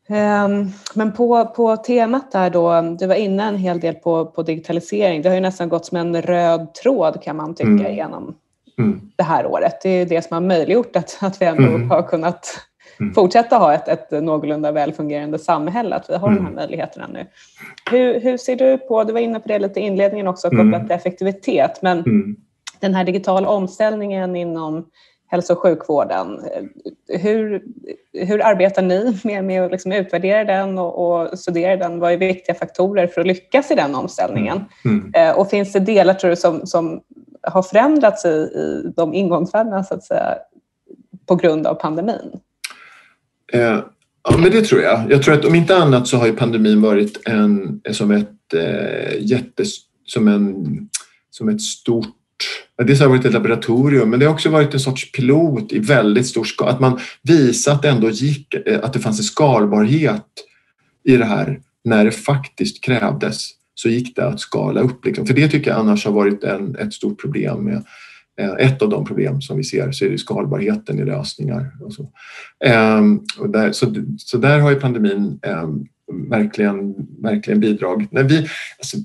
Ehm, men på, på temat där då, du var inne en hel del på, på digitalisering. Det har ju nästan gått som en röd tråd kan man tycka mm. genom mm. det här året. Det är det som har möjliggjort att, att vi ändå mm. har kunnat mm. fortsätta ha ett, ett någorlunda välfungerande samhälle, att vi har de här möjligheterna nu. Hur, hur ser du på, du var inne på det lite i inledningen också, kopplat till effektivitet, men den här digitala omställningen inom hälso och sjukvården. Hur, hur arbetar ni med, med att liksom utvärdera den och, och studera den? Vad är viktiga faktorer för att lyckas i den omställningen? Mm. Mm. Och finns det delar tror du, som, som har förändrats i, i de ingångsvärdena så att säga, på grund av pandemin? Eh, ja, men det tror jag. Jag tror att om inte annat så har ju pandemin varit en, som ett eh, jättes, som, en, som ett stort Dels har det varit ett laboratorium men det har också varit en sorts pilot i väldigt stor skala. Att man visat att det ändå gick, eh, att det fanns en skalbarhet i det här när det faktiskt krävdes så gick det att skala upp. Liksom. För det tycker jag annars har varit en, ett stort problem med eh, ett av de problem som vi ser så är det skalbarheten i lösningar. Och så. Ehm, och där, så, så där har ju pandemin ehm, verkligen, verkligen bidragit. När vi, alltså,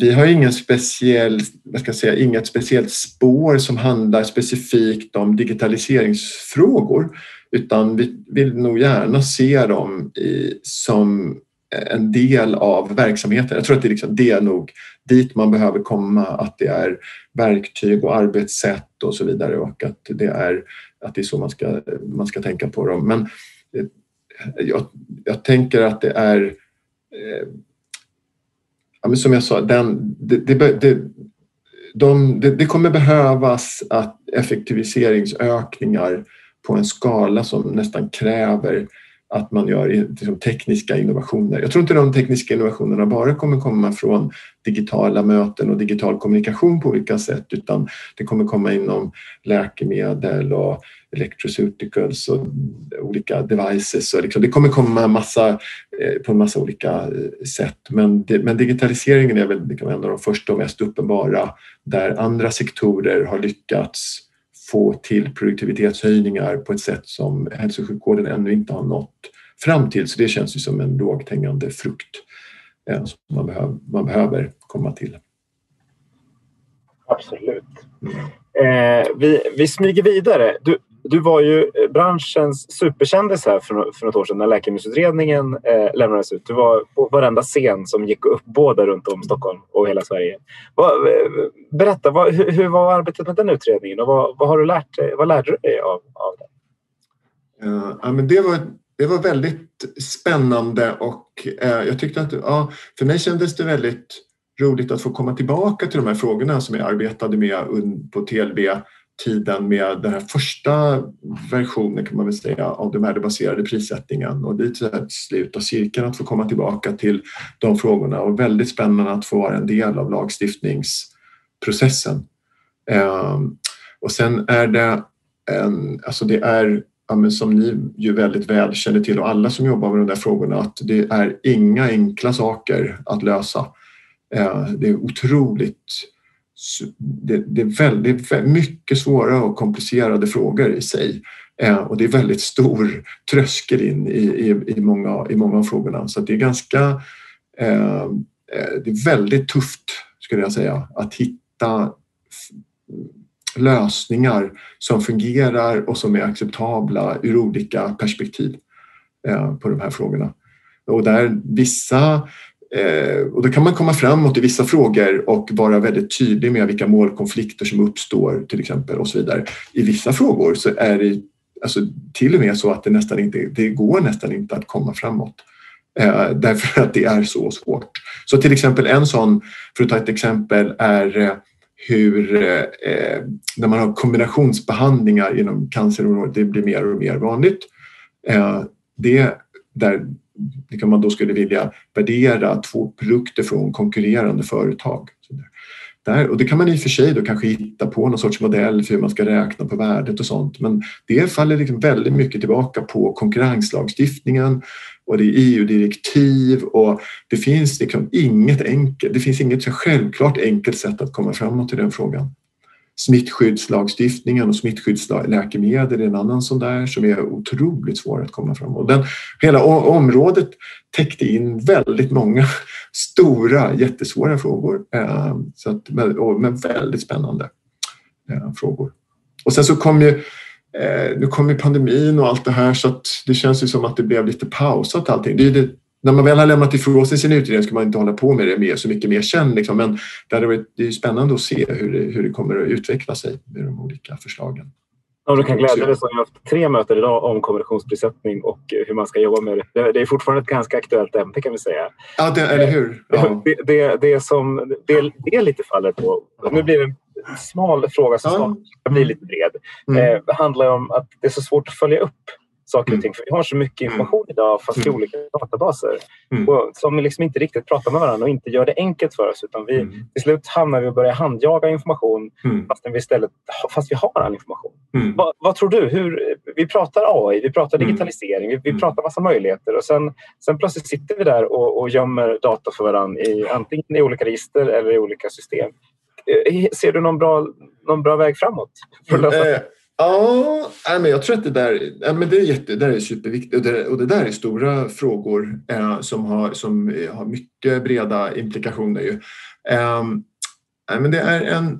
vi har ingen speciell, vad ska jag säga, inget speciellt spår som handlar specifikt om digitaliseringsfrågor utan vi vill nog gärna se dem i, som en del av verksamheten. Jag tror att det är, liksom, det är nog dit man behöver komma, att det är verktyg och arbetssätt och så vidare och att det är, att det är så man ska, man ska tänka på dem. Men eh, jag, jag tänker att det är eh, ja, men som jag sa, den, det, det, det, de, det, kommer behövas att effektiviseringsökningar på en skala som nästan kräver att man gör liksom, tekniska innovationer. Jag tror inte de tekniska innovationerna bara kommer komma från digitala möten och digital kommunikation på olika sätt utan det kommer komma inom läkemedel och electroceuticals och olika devices. Och liksom, det kommer komma massa, eh, på en massa olika eh, sätt men, men digitaliseringen är väl liksom en av de första och mest uppenbara där andra sektorer har lyckats få till produktivitetshöjningar på ett sätt som hälso och sjukvården ännu inte har nått fram till. Så det känns ju som en lågt hängande frukt eh, som man behöver, man behöver komma till. Absolut. Mm. Eh, vi, vi smyger vidare. Du, du var ju eh, branschens superkändis här för, för något år sedan när Läkemedelsutredningen eh, lämnades ut. Du var på varenda scen som gick upp båda runt om Stockholm och hela Sverige. Eh, berätta, hur, hur, var arbetet med den utredningen och vad, vad, har du lärt dig, vad lärde du dig av, av den? Eh, ja, men det, var, det var väldigt spännande och eh, jag tyckte att ja, för mig kändes det väldigt roligt att få komma tillbaka till de här frågorna som jag arbetade med på TLB tiden med den här första versionen kan man väl säga av den värdebaserade prissättningen och det är ett slut av cirkeln att få komma tillbaka till de frågorna och väldigt spännande att få vara en del av lagstiftningsprocessen. Ehm, och sen är det en, alltså det är som ni ju väldigt väl känner till och alla som jobbar med de där frågorna att det är inga enkla saker att lösa. Ehm, det är otroligt det, det, är väldigt mycket svåra och komplicerade frågor i sig. Eh, och det är väldigt stor tröskel in i, i, i, många, i många av frågorna. Så det är ganska eh, eh, det är väldigt tufft skulle jag säga att hitta lösningar som fungerar och som är acceptabla ur olika perspektiv eh, på de här frågorna. Och där vissa Eh, och då kan man komma framåt i vissa frågor och vara väldigt tydlig med vilka målkonflikter som uppstår till exempel och så vidare. I vissa frågor så är det alltså, till och med så att det nästan inte det går nästan inte att komma framåt eh, därför att det är så svårt. Så till exempel en sån, för att ta ett exempel, är eh, hur eh, när man har kombinationsbehandlingar inom cancerområdet, det blir mer och mer vanligt. Eh, det där kan man då skulle vilja värdera två produkter från konkurrerande företag. Där, och det kan man i och för sig då kanske hitta på någon sorts modell för hur man ska räkna på värdet och sånt men det faller liksom väldigt mycket tillbaka på konkurrenslagstiftningen och det är EU-direktiv och det finns liksom inget enkelt, det finns inget så självklart enkelt sätt att komma framåt i den frågan. Smittskyddslagstiftningen och smittskyddsläkemedel är en annan sån där som är otroligt svår att komma fram. Och den, hela området täckte in väldigt många stora, jättesvåra frågor. Eh, så att, men väldigt spännande eh, frågor. Och sen så kom ju eh, nu kom ju pandemin och allt det här så att det känns ju som att det blev lite pausat allting. Det är det, när man väl har lämnat ifrån sig sin utredning ska man inte hålla på med det mer, så mycket mer sen. Liksom. Men det, är, det är spännande att se hur det, hur det kommer att utveckla sig med de olika förslagen. Ja, du kan glädja dig så har jag haft tre möten idag om kombinationsprissättning och hur man ska jobba med det. Det är fortfarande ett ganska aktuellt ämne kan vi säga. Ja, det, eller hur? Ja. Det, det, det, som det, det lite faller på, nu blir det en smal fråga som ja. snart blir lite bred, mm. eh, handlar om att det är så svårt att följa upp saker och mm. ting. För vi har så mycket mm. information idag fast i mm. olika databaser och, som liksom inte riktigt pratar med varandra och inte gör det enkelt för oss. Utan vi, Till slut hamnar vi och börjar handjaga information fast, vi istället, fast vi har all information. Va, vad tror du? Hur, vi pratar AI, vi pratar digitalisering, vi, vi pratar massa möjligheter och sen, sen plötsligt sitter vi där och, och gömmer data för varandra i, antingen i olika register eller i olika system. Eh, ser du någon bra, någon bra väg framåt? För att lösa eh, Ja, men jag tror att det där, men det, är jätte, det där är superviktigt och det, och det där är stora frågor eh, som, har, som eh, har mycket breda implikationer. Ju. Eh, men det är en,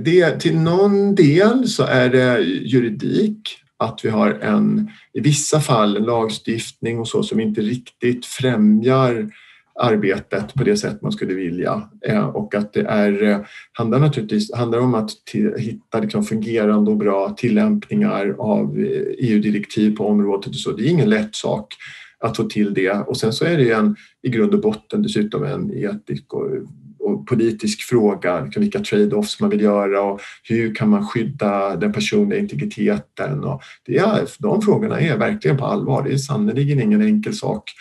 det, till någon del så är det juridik, att vi har en, i vissa fall en lagstiftning och så som inte riktigt främjar arbetet på det sätt man skulle vilja. Eh, och att det är, eh, handlar naturligtvis handlar om att hitta liksom fungerande och bra tillämpningar av eh, e EU-direktiv på området. Och så. Det är ingen lätt sak att få till det. Och sen så är det en, i grund och botten dessutom en etisk och, och politisk fråga, liksom vilka trade-offs man vill göra och hur kan man skydda den personliga integriteten. Och det är, de frågorna är verkligen på allvar. Det är sannerligen ingen enkel sak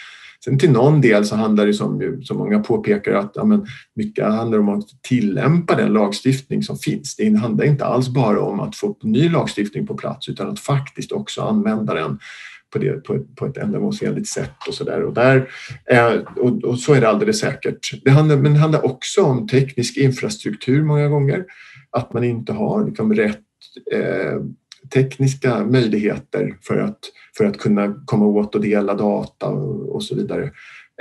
Sen till någon del så handlar det som, som många påpekar att ja, men mycket handlar om att tillämpa den lagstiftning som finns. Det handlar inte alls bara om att få ny lagstiftning på plats utan att faktiskt också använda den på, det, på, på ett ändamålsenligt sätt och så där. Och, där eh, och, och, så är det alldeles säkert. Det handlar, men det handlar också om teknisk infrastruktur många gånger. Att man inte har liksom, rätt eh, tekniska möjligheter för att, för att kunna komma åt och dela data och, och så vidare.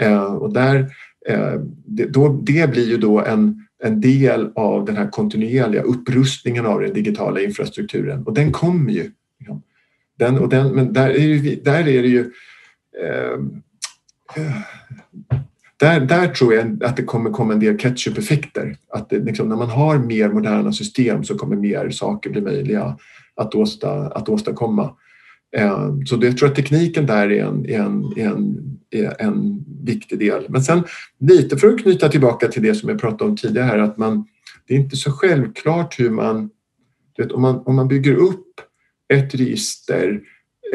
Eh, och där, eh, det, då, det blir ju då en, en del av den här kontinuerliga upprustningen av den digitala infrastrukturen och den kommer ju. Liksom. Den, och den, men där är, ju, där är det ju eh, där, där tror jag att det kommer komma en del catch-up-effekter. Att det, liksom, när man har mer moderna system så kommer mer saker bli möjliga att, åsta, att åstadkomma. Eh, så det, jag tror att tekniken där är en, en, en, är en viktig del. Men sen lite för att knyta tillbaka till det som jag pratade om tidigare här, att man, det är inte så självklart hur man... Vet, om, man om man bygger upp ett register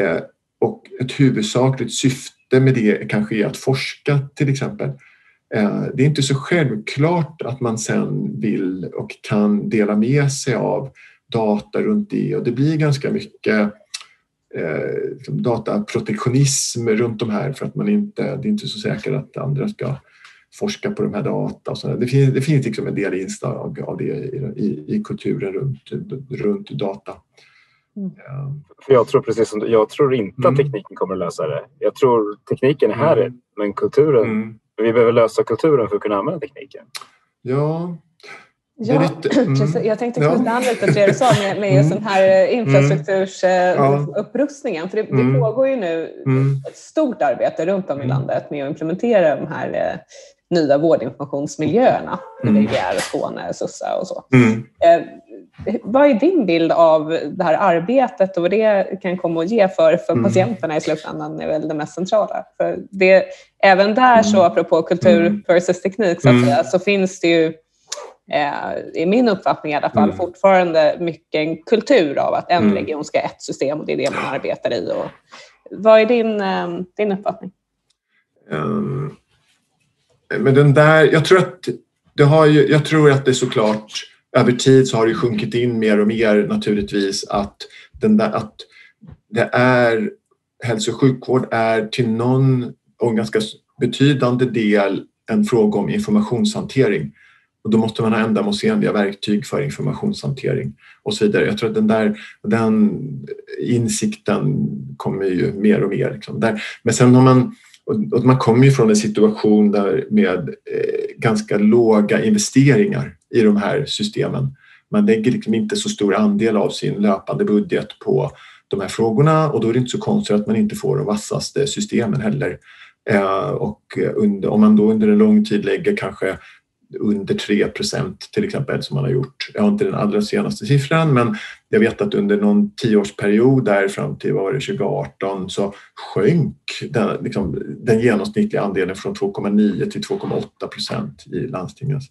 eh, och ett huvudsakligt syfte med det kanske är att forska till exempel. Eh, det är inte så självklart att man sen vill och kan dela med sig av data runt det och det blir ganska mycket eh, liksom dataprotektionism runt de här för att man inte, det är inte så säkert att andra ska forska på de här data. Och. Det finns, det finns liksom en del inslag av det i, i, i kulturen runt, runt data. Mm. För jag tror precis som du, jag tror inte mm. att tekniken kommer att lösa det. Jag tror tekniken är här, mm. men kulturen, mm. vi behöver lösa kulturen för att kunna använda tekniken. Ja, Ja, mm. jag tänkte knyta an lite till det du sa med, med mm. den här eh, infrastruktursupprustningen. För det, det mm. pågår ju nu mm. ett stort arbete runt om i mm. landet med att implementera de här eh, nya vårdinformationsmiljöerna mm. VGR, Skåne, SUSA och så. Mm. Eh, vad är din bild av det här arbetet och vad det kan komma att ge för, för mm. patienterna i slutändan är väl det mest centrala. För det, även där, så apropå kultur versus teknik, så, att säga, så finns det ju eh, i min uppfattning i alla fall, mm. fortfarande mycket en kultur av att en mm. region ska ha ett system och det är det man arbetar i. Och, vad är din, eh, din uppfattning? Um, men den där, jag tror att det har ju, jag tror att det såklart över tid så har det sjunkit in mer och mer naturligtvis att, den där, att det är hälso och sjukvård är till någon och ganska betydande del en fråga om informationshantering. Och då måste man ha ändamålsenliga verktyg för informationshantering och så vidare. Jag tror att den där den insikten kommer ju mer och mer. Liksom där. Men sen har man och man kommer ju från en situation där med eh, ganska låga investeringar i de här systemen. man lägger liksom inte så stor andel av sin löpande budget på de här frågorna och då är det inte så konstigt att man inte får de vassaste systemen heller. Eh, och under, om man då under en lång tid lägger kanske under 3 procent till exempel som man har gjort. Jag har inte den allra senaste siffran men jag vet att under någon tioårsperiod där fram till var det, 2018 så sjönk den, liksom, den genomsnittliga andelen från 2,9 till 2,8 procent i landstingens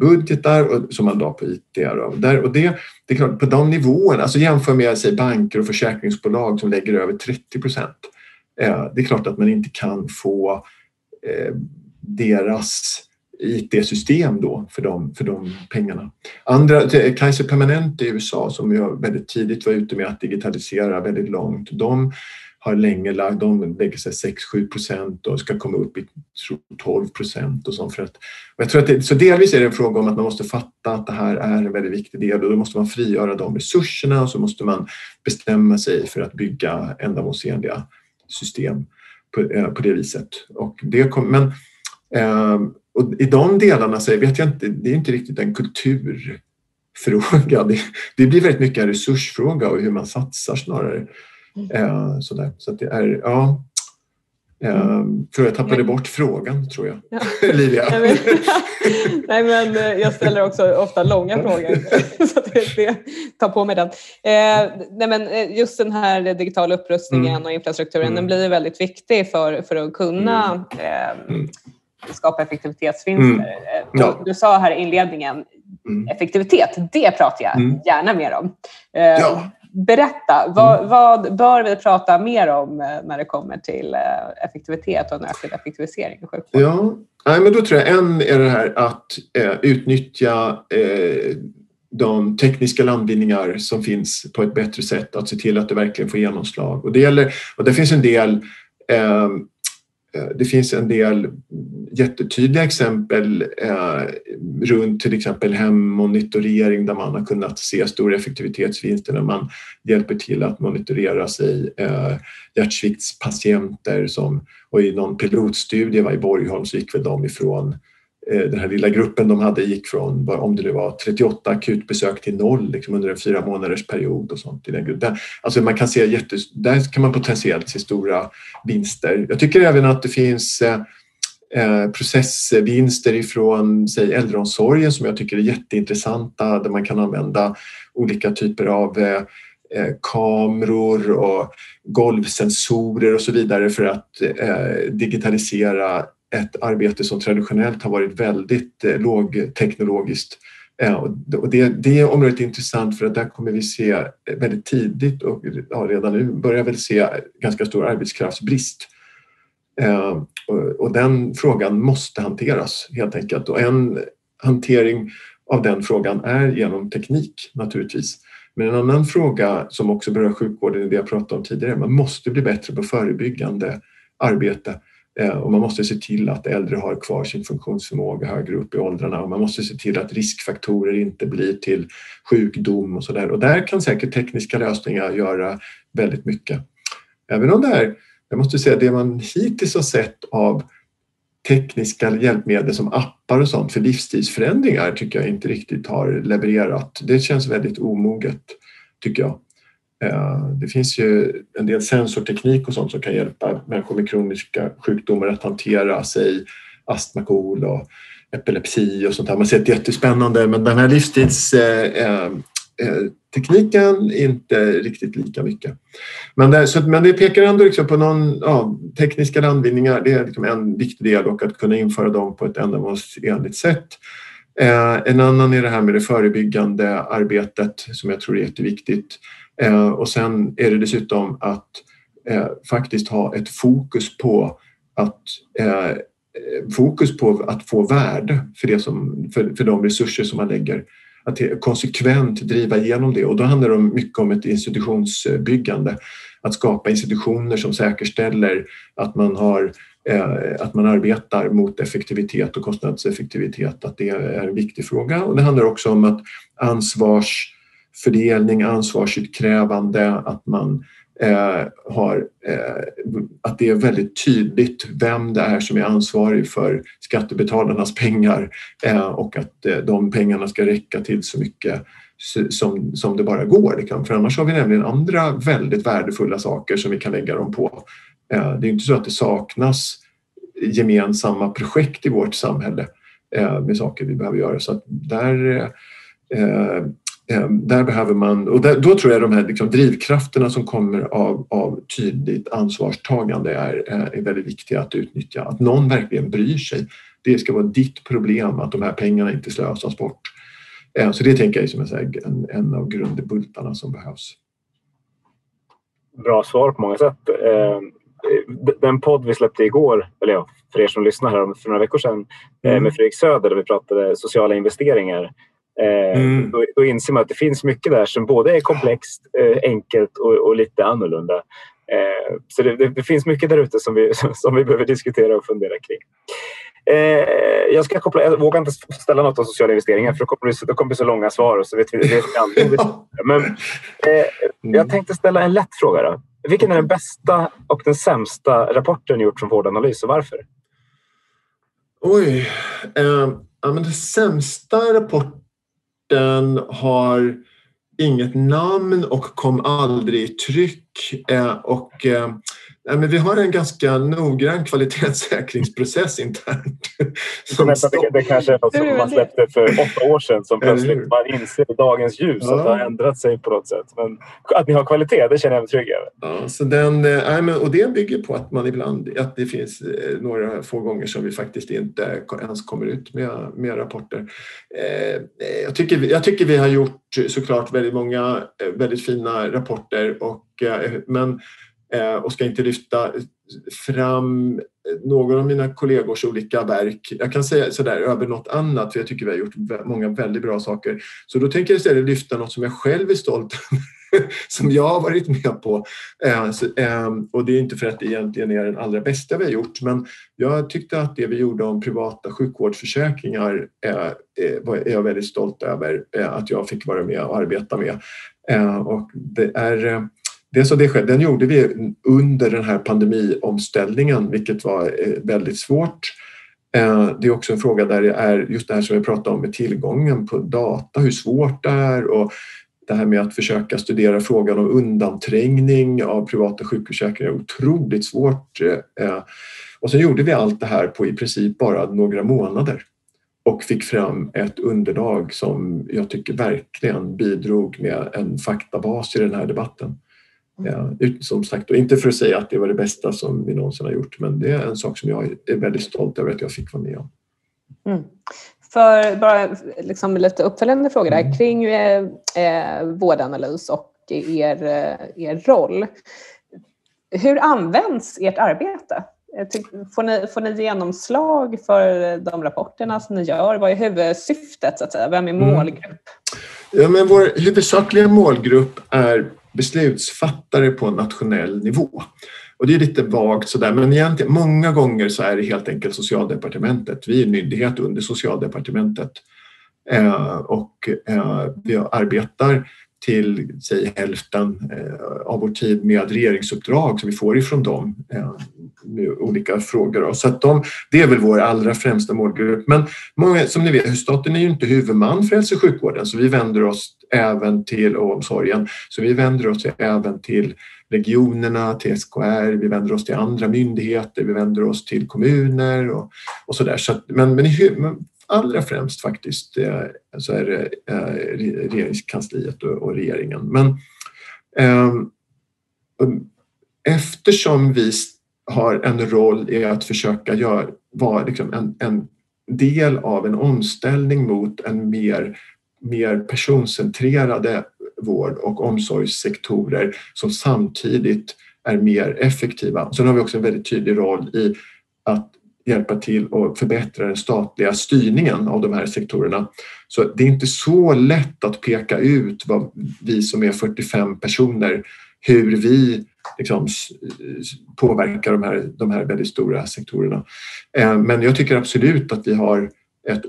budgetar och, som man la på IT. Då. Där, och det, det är klart, på de nivåerna, alltså jämför med säg, banker och försäkringsbolag som lägger över 30 procent. Eh, det är klart att man inte kan få eh, deras IT-system då för de, för de pengarna. Andra, Kaiser Permanente i USA som jag väldigt tidigt var ute med att digitalisera väldigt långt, de har länge lagt, de lägger sig 6-7 procent och ska komma upp i 12 procent och sånt. För att, och jag tror att det, så delvis är det en fråga om att man måste fatta att det här är en väldigt viktig del och då måste man frigöra de resurserna och så måste man bestämma sig för att bygga ändamålsenliga system på, eh, på det viset. Och det kom, men eh, och I de delarna så vet jag inte, det är inte riktigt en kulturfråga. Det, det blir väldigt mycket en resursfråga och hur man satsar snarare. Mm. Eh, sådär. Så det är, ja, eh, tror jag tappade bort frågan, tror jag. Ja. Livia. Nej, men eh, jag ställer också ofta långa frågor, så det, det, ta på mig den. Eh, nej, men eh, just den här digitala upprustningen mm. och infrastrukturen, mm. den blir väldigt viktig för, för att kunna mm. eh, mm skapa effektivitetsvinster. Mm. Eh, ja. Du sa här i inledningen, mm. effektivitet, det pratar jag mm. gärna mer om. Eh, ja. Berätta, vad, mm. vad, bör vi prata mer om eh, när det kommer till effektivitet och en ökad effektivisering i sjukvården? Ja, Nej, men då tror jag en är det här att eh, utnyttja eh, de tekniska landvinningar som finns på ett bättre sätt, att se till att det verkligen får genomslag. Och det, gäller, och det finns en del eh, Eh, Eh, det finns en del jättetydliga exempel eh, runt till exempel hemmonitorering där man har kunnat se stora effektivitetsvinster när man hjälper till att monitorera sig eh, hjärtsviktspatienter som, och i någon pilotstudie var i Borgholm så gick väl de ifrån Eh, den här lilla gruppen de hade gick från, om det nu var 38 akutbesök till noll liksom under en fyra månaders period och sånt. I den gruppen. Alltså man kan se jättes, där kan man potentiellt se stora vinster. Jag tycker även att det finns eh, eh, processvinster ifrån säg, äldreomsorgen som jag tycker är jätteintressanta där man kan använda olika typer av kameror och golvsensorer och så vidare för att digitalisera ett arbete som traditionellt har varit väldigt eh, lågteknologiskt. Eh, och det, det området är intressant för att där kommer vi se eh, väldigt tidigt och ja, redan nu börjar vi se ganska stor arbetskraftsbrist. Eh, och den frågan måste hanteras helt enkelt och en hantering av den frågan är genom teknik naturligtvis. Men en annan fråga som också berör sjukvården är det jag pratade om tidigare, man måste bli bättre på förebyggande arbete Eh, och man måste se till att äldre har kvar sin funktionsförmåga högre upp i åldrarna och man måste se till att riskfaktorer inte blir till sjukdom och så där. Och där kan säkert tekniska lösningar göra väldigt mycket. Även om det här, jag måste säga det man hittills har sett av tekniska hjälpmedel som appar och sånt för livsstilsförändringar tycker jag inte riktigt har levererat. Det känns väldigt omoget tycker jag. Eh, det finns ju en del sensorteknik och sånt som kan hjälpa människor med kroniska sjukdomar att hantera sig astmakol och epilepsi och sånt här. Man ser det jättespännande men den här livstidstekniken eh, eh, är inte riktigt lika mycket. Men det, så, men det pekar ändå liksom på någon, ja, tekniska landvinningar. Det är liksom en viktig del och att kunna införa dem på ett ändamålsenligt sätt. en annan är det här med det förebyggande arbetet som jag tror är jätteviktigt. Eh, och sen är det dessutom att eh, faktiskt ha ett fokus på att eh, fokus på att få värde för, det som, för, för de resurser som man lägger. Att konsekvent driva igenom det och då handlar det mycket om ett institutionsbyggande. Att skapa institutioner som säkerställer att man, har, eh, att man arbetar mot effektivitet och kostnadseffektivitet, att det är en viktig fråga. Och det handlar också om att ansvars fördelning, ansvarsutkrävande, att man eh, har, eh, att det är väldigt tydligt vem det är som är ansvarig för skattebetalarnas pengar eh, och att eh, de pengarna ska räcka till så mycket som, som det bara går. Liksom. För annars har vi nämligen andra väldigt värdefulla saker som vi kan lägga dem på. Eh, det är inte så att det saknas gemensamma projekt i vårt samhälle eh, med saker vi behöver göra. Så att där, eh, där behöver man, och där, då tror jag de här liksom drivkrafterna som kommer av, av tydligt ansvarstagande är, är väldigt viktiga att utnyttja. Att någon verkligen bryr sig. Det ska vara ditt problem att de här pengarna inte slösas bort. Så det tänker jag är som en, en av grundbultarna som behövs. Bra svar på många sätt den podd vi släppte igår, eller ja, för er som lyssnar här för några veckor sedan eh, mm. med Fredrik Söder där vi pratade sociala investeringar. Eh, mm. Då, då inser man att det finns mycket där som både är komplext, eh, enkelt och, och, lite annorlunda. Så det, det, det finns mycket där ute som vi, som vi behöver diskutera och fundera kring. jag, ska koppla, jag vågar inte ställa något om sociala investeringar för då kommer det, då kommer det så långa svar och så vet vi, vet vi aldrig. Men eh, jag tänkte ställa en lätt fråga. Då. Vilken är den bästa och den sämsta rapporten gjort från Vårdanalys och varför? Oj. Eh, ja, men den sämsta rapporten har inget namn och kom aldrig i tryck. Eh, och, eh, Nej, men vi har en ganska noggrann kvalitetssäkringsprocess internt. Som det, det kanske är något som man släppte för åtta år sedan som plötsligt man inser i dagens ljus ja. att det har ändrat sig på något sätt. Men att ni har kvalitet, det känner jag mig trygg över. Ja, så den, eh, nej, men, och det bygger på att man ibland, att det finns eh, några få gånger som vi faktiskt inte ens kommer ut med, med rapporter. Eh, jag, tycker, jag tycker vi har gjort såklart väldigt många väldigt fina rapporter och, men Eh, och ska inte lyfta fram någon av mina kollegors olika verk. Jag kan säga sådär över något annat för jag tycker vi har gjort många väldigt bra saker. Så då tänker jag istället lyfta något som jag själv är stolt över, som jag har varit med på. Eh, eh, och det är inte för att det egentligen är den allra bästa vi har gjort men jag tyckte att det vi gjorde om privata sjukvårdsförsäkringar är jag väldigt stolt över att jag fick vara med och arbeta med. Och det är Dels så det skälet, den gjorde vi under den här pandemiomställningen vilket var eh, väldigt svårt. Eh, det är också en fråga där det är just det här som vi pratade om med tillgången på data, hur svårt det är och det här med att försöka studera frågan om undanträngning av privata sjukförsäkringar är otroligt svårt. Eh, och så gjorde vi allt det här på i princip bara några månader och fick fram ett underlag som jag tycker verkligen bidrog med en faktabas i den här debatten. Ja, som sagt, och inte för att säga att det var det bästa som vi någonsin har gjort, men det är en sak som jag är väldigt stolt över att jag fick vara med om. Mm. För bara liksom lite uppföljande frågor där, mm. kring eh, eh, vårdanalys och er, eh, er roll. Hur används ert arbete? Får ni, får ni genomslag för de rapporterna som ni gör? Vad är huvudsyftet? Så att säga? Vem är mm. målgrupp? Mm. Ja, men vår huvudsakliga målgrupp är beslutsfattare på nationell nivå. Och det är lite vagt sådär, men egentligen, många gånger så är det helt enkelt socialdepartementet. Vi är en myndighet under socialdepartementet eh, och eh, vi arbetar till säg, hälften eh, av vår tid med regeringsuppdrag som vi får ifrån dem eh, med olika frågor. Så att de, det är väl vår allra främsta målgrupp. Men många, som ni vet, staten är ju inte huvudman för hälso och sjukvården så vi vänder oss även till omsorgen. Så vi vänder oss även till regionerna, till SKR, vi vänder oss till andra myndigheter, vi vänder oss till kommuner och, och så där. Så att, men, men allra främst faktiskt så är det eh, regeringskansliet och regeringen. Men eh, eftersom vi har en roll i att försöka göra, vara liksom en, en del av en omställning mot en mer, mer personcentrerade vård och omsorgssektorer som samtidigt är mer effektiva. Sen har vi också en väldigt tydlig roll i att hjälpa till och förbättra den statliga styrningen av de här sektorerna. Så det är inte så lätt att peka ut vad vi som är 45 personer, hur vi liksom påverkar de här, de här väldigt stora sektorerna. Eh, men jag tycker absolut att vi har ett,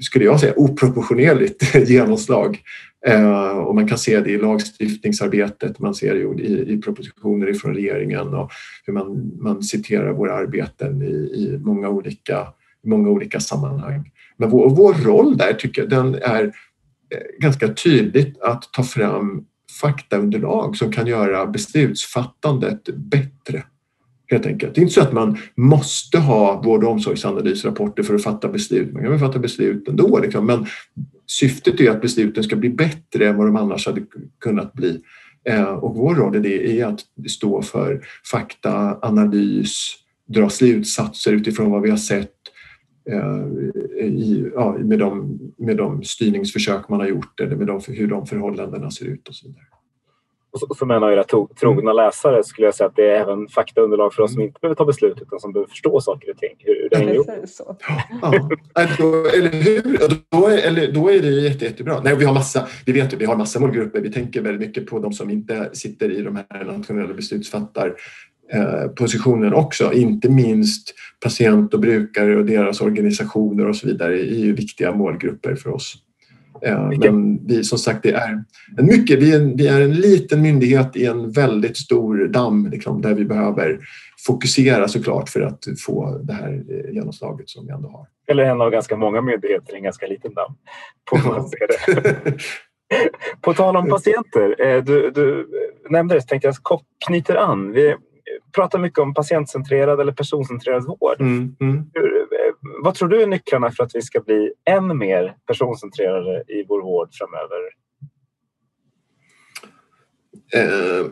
skulle jag säga, oproportionerligt genomslag Eh, och man kan se det i lagstiftningsarbetet, man ser det i, i propositioner från regeringen och hur man, man citerar våra arbeten i, i många, olika, många olika sammanhang. Men vår, vår roll där tycker jag den är eh, ganska tydligt att ta fram faktaunderlag som kan göra beslutsfattandet bättre. Helt enkelt. Det är inte så att man måste ha vård och omsorgsanalysrapporter för att fatta beslut. Man kan väl fatta beslut ändå. Liksom. Men syftet är att besluten ska bli bättre än vad de annars hade kunnat bli. Eh, och vår roll i det är att stå för fakta, analys, dra slutsatser utifrån vad vi har sett eh, i, ja, med, de, med de styrningsförsök man har gjort eller med de, hur de förhållandena ser ut och så vidare. Och så menar era trogna läsare skulle jag säga att det är även faktaunderlag för oss som inte behöver ta beslut utan som behöver förstå saker och ting. Hur det hänger ihop. Ja, då, eller hur? Då är, eller, då är det jätte, jättebra. Nej, vi har massa, vi vet ju, vi har massa målgrupper. Vi tänker väldigt mycket på de som inte sitter i de här nationella beslutsfattar eh, positionen också. Inte minst patient och brukare och deras organisationer och så vidare är ju viktiga målgrupper för oss. Men vi, som sagt, det är en mycket, vi, är en, vi är en liten myndighet i en väldigt stor damm liksom, där vi behöver fokusera såklart för att få det här eh, genomslaget som vi ändå har. Eller en av ganska många myndigheter i en ganska liten damm. På, på tal om patienter, eh, du, du nämnde det, så tänkte jag knyter an. Vi pratar mycket om patientcentrerad eller personcentrerad vård. Mm, mm. Hur, vad tror du är nycklarna för att vi ska bli än mer personcentrerade i vår vård framöver? Eh,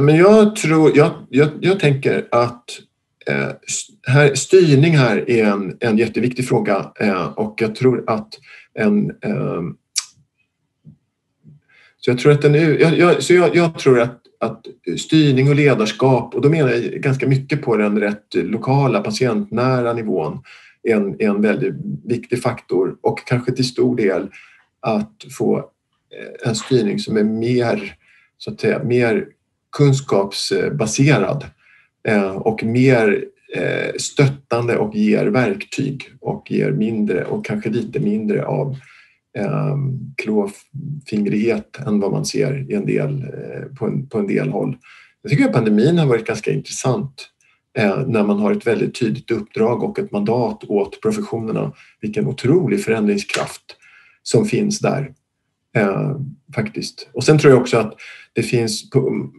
men jag, tror, jag, jag, jag tänker att eh, här, styrning här är en, en jätteviktig fråga eh, och jag tror att en eh, så jag tror att den, jag, jag, så jag, jag tror att att eh, styrning och ledarskap, och då menar jag ganska mycket på den rätt lokala patientnära nivån, en, en väldigt viktig faktor. Och kanske till stor del att få eh, en styrning som är mer, så att säga, mer kunskapsbaserad eh, och mer stöttande och ger verktyg och ger mindre och kanske lite mindre av Ehm, klåfingrighet än vad man ser i en del, eh, på, en, på en del håll. Jag tycker att pandemin har varit ganska intressant Eh, när man har ett väldigt tydligt uppdrag och ett mandat åt professionerna. Vilken otrolig förändringskraft som finns där. Eh, faktiskt. Och sen tror jag också att det finns på, mm,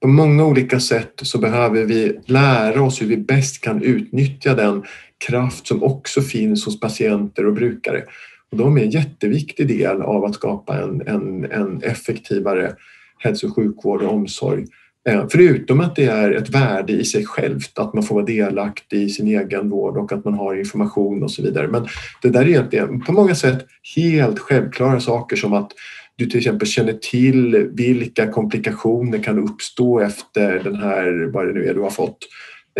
på många olika sätt så behöver vi lära oss hur vi bäst kan utnyttja den kraft som också finns hos patienter och brukare. Och de är en jätteviktig del av att skapa en, en, en effektivare hälso och sjukvård och omsorg eh, förutom att det är ett värde i sig självt att man får vara delaktig i sin egen vård och att man har information och så vidare. Men det där är egentligen på många sätt helt självklara saker som att du till exempel känner till vilka komplikationer kan uppstå efter den här, vad det nu är du har fått.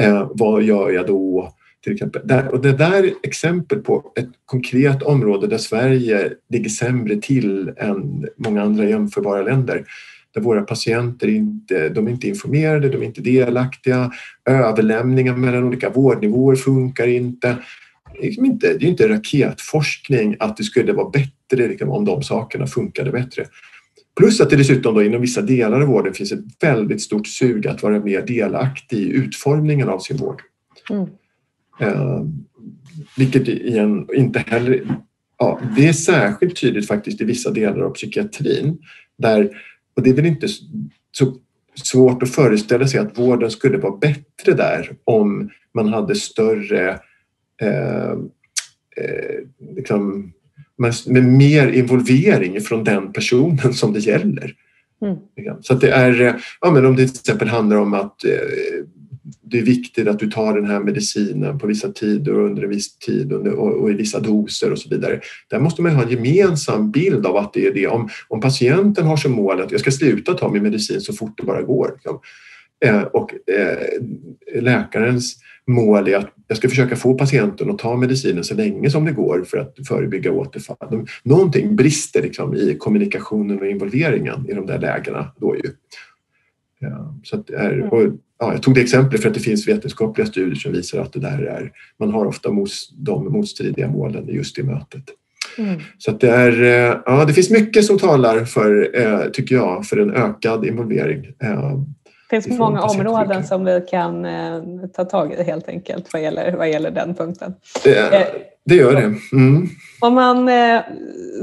Eh, vad gör jag då? Till exempel. Och det där är exempel på ett konkret område där Sverige ligger sämre till än många andra jämförbara länder där våra patienter inte, de är inte informerade, de är inte delaktiga. Överlämningar mellan olika vårdnivåer funkar inte. Det är liksom inte, det är inte raketforskning att det skulle vara bättre liksom, om de sakerna funkade bättre. Plus att det dessutom då inom vissa delar av vården finns ett väldigt stort sug att vara mer delaktig i utformningen av sin vård. Mm. Eh, vilket igen, inte heller... Ja, det är särskilt tydligt faktiskt i vissa delar av psykiatrin där och det är väl inte så svårt att föreställa sig att vården skulle vara bättre där om man hade större eh, eh, liksom, med mer involvering från den personen som det gäller. Mm. Så att det är, ja, men om det till exempel handlar om att eh, det är viktigt att du tar den här medicinen på vissa tider och under en viss tid och, i vissa doser och så vidare. Där måste man ha en gemensam bild av att det är det. Om, om patienten har som mål att jag ska sluta ta min medicin så fort det bara går liksom. eh, och eh, läkarens mål är att jag ska försöka få patienten att ta medicinen så länge som det går för att förebygga återfall. Någonting brister liksom i kommunikationen och involveringen i de där lägena då ju. Ja, så att är, och ja, jag tog det exemplet för att det finns vetenskapliga studier som visar att det där är, man har ofta mos, de motstridiga målen just i mötet. Mm. Så att det, är, eh, ja, det finns mycket som talar för, eh, tycker jag, för en ökad involvering. Eh, det finns många områden som vi kan ta tag i helt enkelt vad gäller, vad gäller den punkten. det gör det. Mm. Om man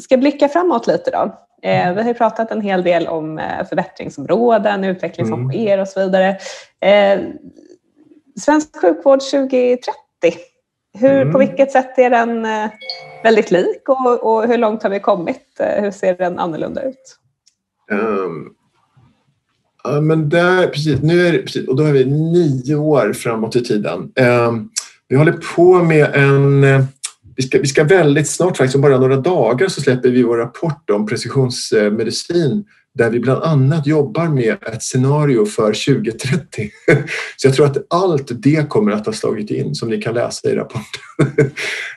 ska blicka framåt lite då. Eh, vi har pratat en hel del om eh, förbättringsområden, utveckling som mm. sker och så vidare. Eh, svensk sjukvård 2030, hur, mm. på vilket sätt är den eh, väldigt lik och, och, hur långt har vi kommit? Eh, hur ser den annorlunda ut? Um, ja, men där, precis, nu är det, precis, och då är vi nio år framåt i tiden. Um, vi håller på med en vi ska, vi ska väldigt snart, faktiskt om bara några dagar, så släpper vi vår rapport om precisionsmedicin där vi bland annat jobbar med ett scenario för 2030. Så jag tror att allt det kommer att ha slagit in som ni kan läsa i rapporten.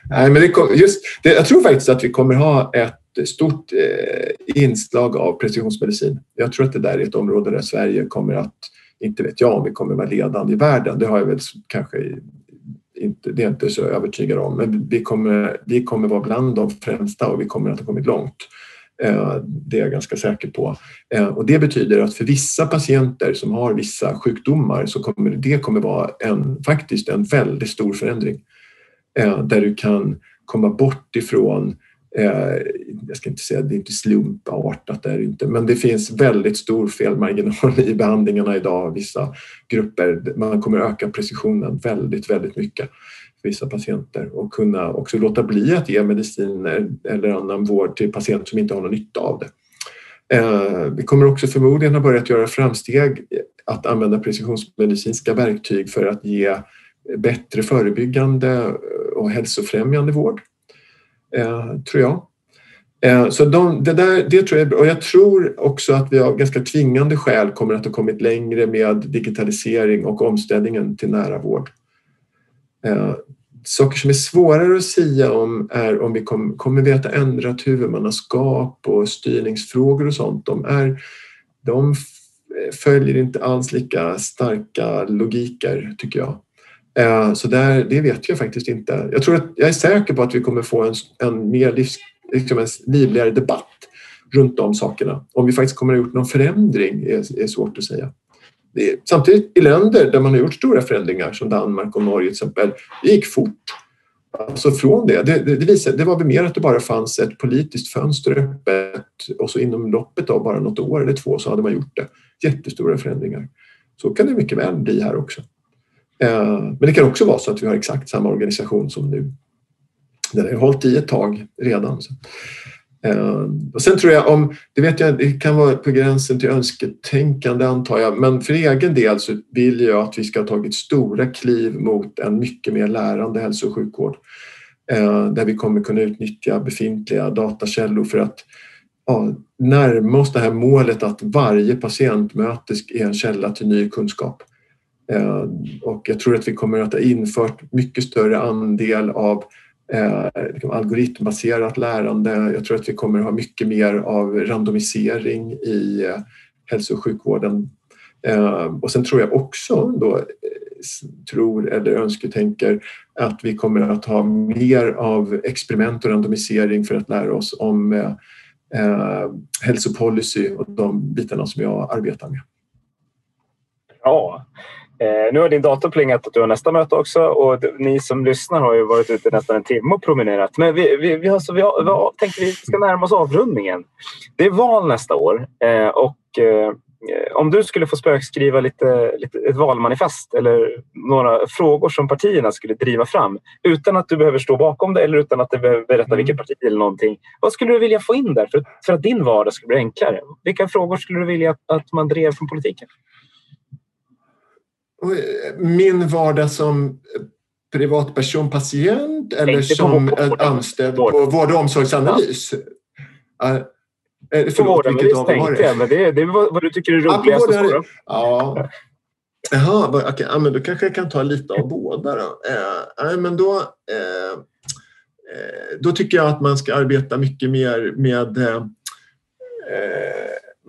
Nej, men det kom, just, det, jag tror faktiskt att vi kommer ha ett stort eh, inslag av precisionsmedicin. Jag tror att det där är ett område där Sverige kommer att, inte vet jag om vi kommer vara ledande i världen, det har jag väl kanske inte, det är jag inte så övertygad om, men vi kommer, vi kommer vara bland de främsta och vi kommer att ha kommit långt. Eh, det är jag ganska säker på. Eh, och det betyder att för vissa patienter som har vissa sjukdomar så kommer det kommer vara en, faktiskt en väldigt stor förändring. Eh, där du kan komma bort ifrån Eh, jag ska inte säga att det är inte slumpartat, det är inte, men det finns väldigt stor felmarginal i behandlingarna idag. Vissa grupper, man kommer öka precisionen väldigt, väldigt mycket för vissa patienter och kunna också låta bli att ge mediciner eller annan vård till patienter som inte har någon nytta av det. Eh, vi kommer också förmodligen ha börjat göra framsteg att använda precisionsmedicinska verktyg för att ge bättre förebyggande och hälsofrämjande vård, Eh, tror jag. Eh, så de, det, där, det tror jag är bra. Och jag tror också att vi av ganska tvingande skäl kommer att ha kommit längre med digitalisering och omställningen till nära vård. Eh, saker som är svårare att säga om är om vi kom, kommer vi att ha ändrat huvudmannaskap och styrningsfrågor och sånt. De, är, de följer inte alls lika starka logiker tycker jag. Eh, så där, det vet jag faktiskt inte. Jag, tror att, jag är säker på att vi kommer få en, en mer livs, liksom en livligare debatt runt de sakerna. Om vi faktiskt kommer att ha gjort någon förändring är, är svårt att säga. Är, samtidigt i länder där man har gjort stora förändringar som Danmark och Norge till exempel, det gick fort. Alltså från det, det, det, visade, det var väl mer att det bara fanns ett politiskt fönster öppet och så inom loppet av bara något år eller två så hade man gjort det. Jättestora förändringar. Så kan det mycket väl bli här också. Eh, men det kan också vara så att vi har exakt samma organisation som nu. Den har hållit i ett tag redan. Eh, och sen tror jag om, det vet jag, det kan vara på gränsen till önsketänkande antar jag, men för egen del så vill jag att vi ska ha tagit stora kliv mot en mycket mer lärande hälso och sjukvård. Eh, där vi kommer kunna utnyttja befintliga datakällor för att ja, närma oss det här målet att varje patientmöte är en källa till ny kunskap. Eh, och jag tror att vi kommer att ha infört mycket större andel av eh, liksom algoritmbaserat lärande. Jag tror att vi kommer att ha mycket mer av randomisering i eh, hälso och sjukvården. Eh, och sen tror jag också då, eh, tror eller önsketänker att vi kommer att ha mer av experiment och randomisering för att lära oss om eh, hälsopolicy och de bitarna som jag arbetar med. Ja, nu har din dator plingat att du har nästa möte också och ni som lyssnar har ju varit ute nästan en timme och promenerat. Men vi, vi, vi, har, så vi, har, vi har, tänkte vi ska närma oss avrundningen. Det är val nästa år eh, och eh, om du skulle få spökskriva lite, lite, ett valmanifest eller några frågor som partierna skulle driva fram utan att du behöver stå bakom det eller utan att du behöver berätta mm. vilket parti eller någonting. Vad skulle du vilja få in där för, för att din vardag skulle bli enklare? Vilka frågor skulle du vilja att, att man drev från politiken? Min vardag som privatperson, patient eller som vård, anställd vård. på vård och omsorgsanalys? Ja. Uh, förlåt, vilket av tänkte jag, men det, det är vad, vad du tycker är roligast att svara Ja. Jaha, okay. ja, men då kanske jag kan ta lite av båda. Då. Eh, men då, eh, då tycker jag att man ska arbeta mycket mer med eh,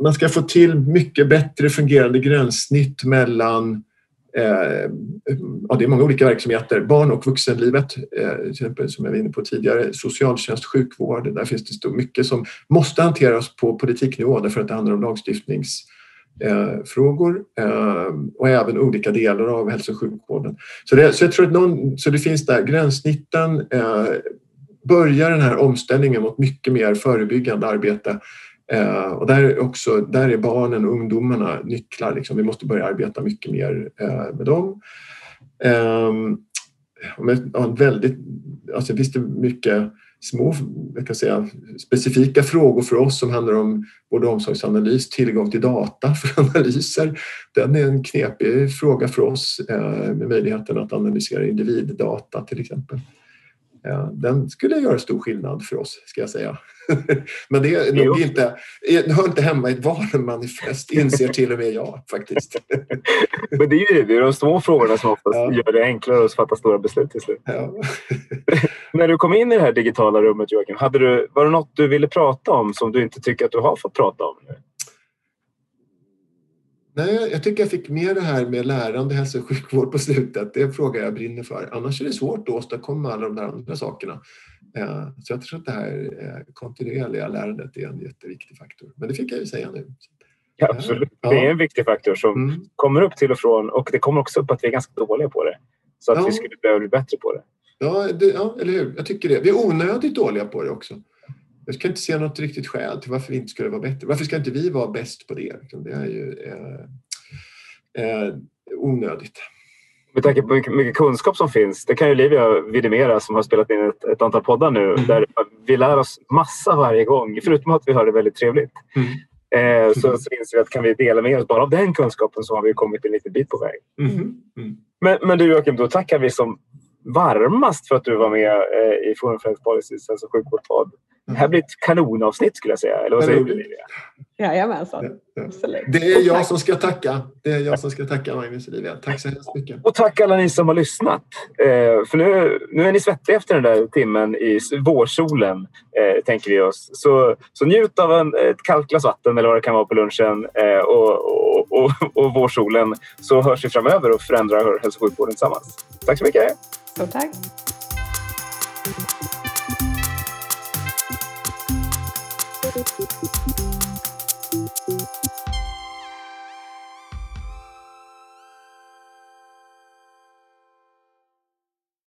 man ska få till mycket bättre fungerande gränssnitt mellan Eh, Eh, ja, det är många olika verksamheter. Barn och vuxenlivet, eh, till exempel, som jag var inne på tidigare, socialtjänst, sjukvård. Där finns det mycket som måste hanteras på politiknivå därför att det handlar om lagstiftningsfrågor eh, och även olika delar av hälso och sjukvården. Så det, så jag tror att någon, så det finns där gränssnitten, eh, börja den här omställningen mot mycket mer förebyggande arbete. Eh, och där, också, där är barnen och ungdomarna nycklar. Liksom. Vi måste börja arbeta mycket mer eh, med dem. Eh, med, ja, väldigt, alltså, visst det mycket små jag kan säga, specifika frågor för oss som handlar om vård och omsorgsanalys, tillgång till data för analyser. Den är en knepig fråga för oss eh, med möjligheten att analysera individdata till exempel. Den skulle göra stor skillnad för oss, ska jag säga. Men det är nog inte, hör inte hemma i ett valmanifest, inser till och med jag faktiskt. Men det är ju det är de små frågorna som oftast ja. gör det enklare att fatta stora beslut till slut. Ja. När du kom in i det här digitala rummet Joakim, hade du, var det något du ville prata om som du inte tycker att du har fått prata om? Nu? Nej, jag tycker jag fick med det här med lärande hälso och sjukvård på slutet. Det är en fråga jag brinner för. Annars är det svårt att åstadkomma alla de där andra sakerna. Eh, så jag tror att det här eh, kontinuerliga lärandet är en jätteviktig faktor. Men det fick jag ju säga nu. Ja, absolut. Det är en viktig faktor som mm. kommer upp till och från och det kommer också upp att vi är ganska dåliga på det. Så att ja. vi skulle behöva bli bättre på det. Ja, det, ja, eller hur? Jag tycker det. Vi är onödigt dåliga på det också. Jag kan inte se något riktigt skäl till varför vi inte skulle vara bättre. Varför ska inte vi vara bäst på det? Det är ju eh, eh, onödigt. Med tanke på hur mycket kunskap som finns. Det kan ju Livia vidimera som har spelat in ett, ett antal poddar nu mm. där vi lär oss massa varje gång. Förutom att vi har det väldigt trevligt. Mm. Eh, så, så inser vi att kan vi dela med oss bara av den kunskapen så har vi kommit en liten bit på väg. Mm. mm. Men, men du Joakim, då tackar vi som varmast för att du var med eh, i Forum för Health Policies hälso och sjukvårdspodd. Det här blir ett kanonavsnitt skulle jag säga. Eller vad säger du Livia? Jajamensan. Det är jag som ska tacka. Det är jag som ska tacka Magnus och Livia. Tack så hemskt mycket. Och tack alla ni som har lyssnat. Eh, för nu, nu är ni svettiga efter den där timmen i vårsolen, eh, tänker vi oss. Så, så njut av en, ett kallt glas vatten eller vad det kan vara på lunchen eh, och, och, och, och vårsolen så hörs vi framöver och förändrar hälso och sjukvården tillsammans. Tack så mycket. Stort tack.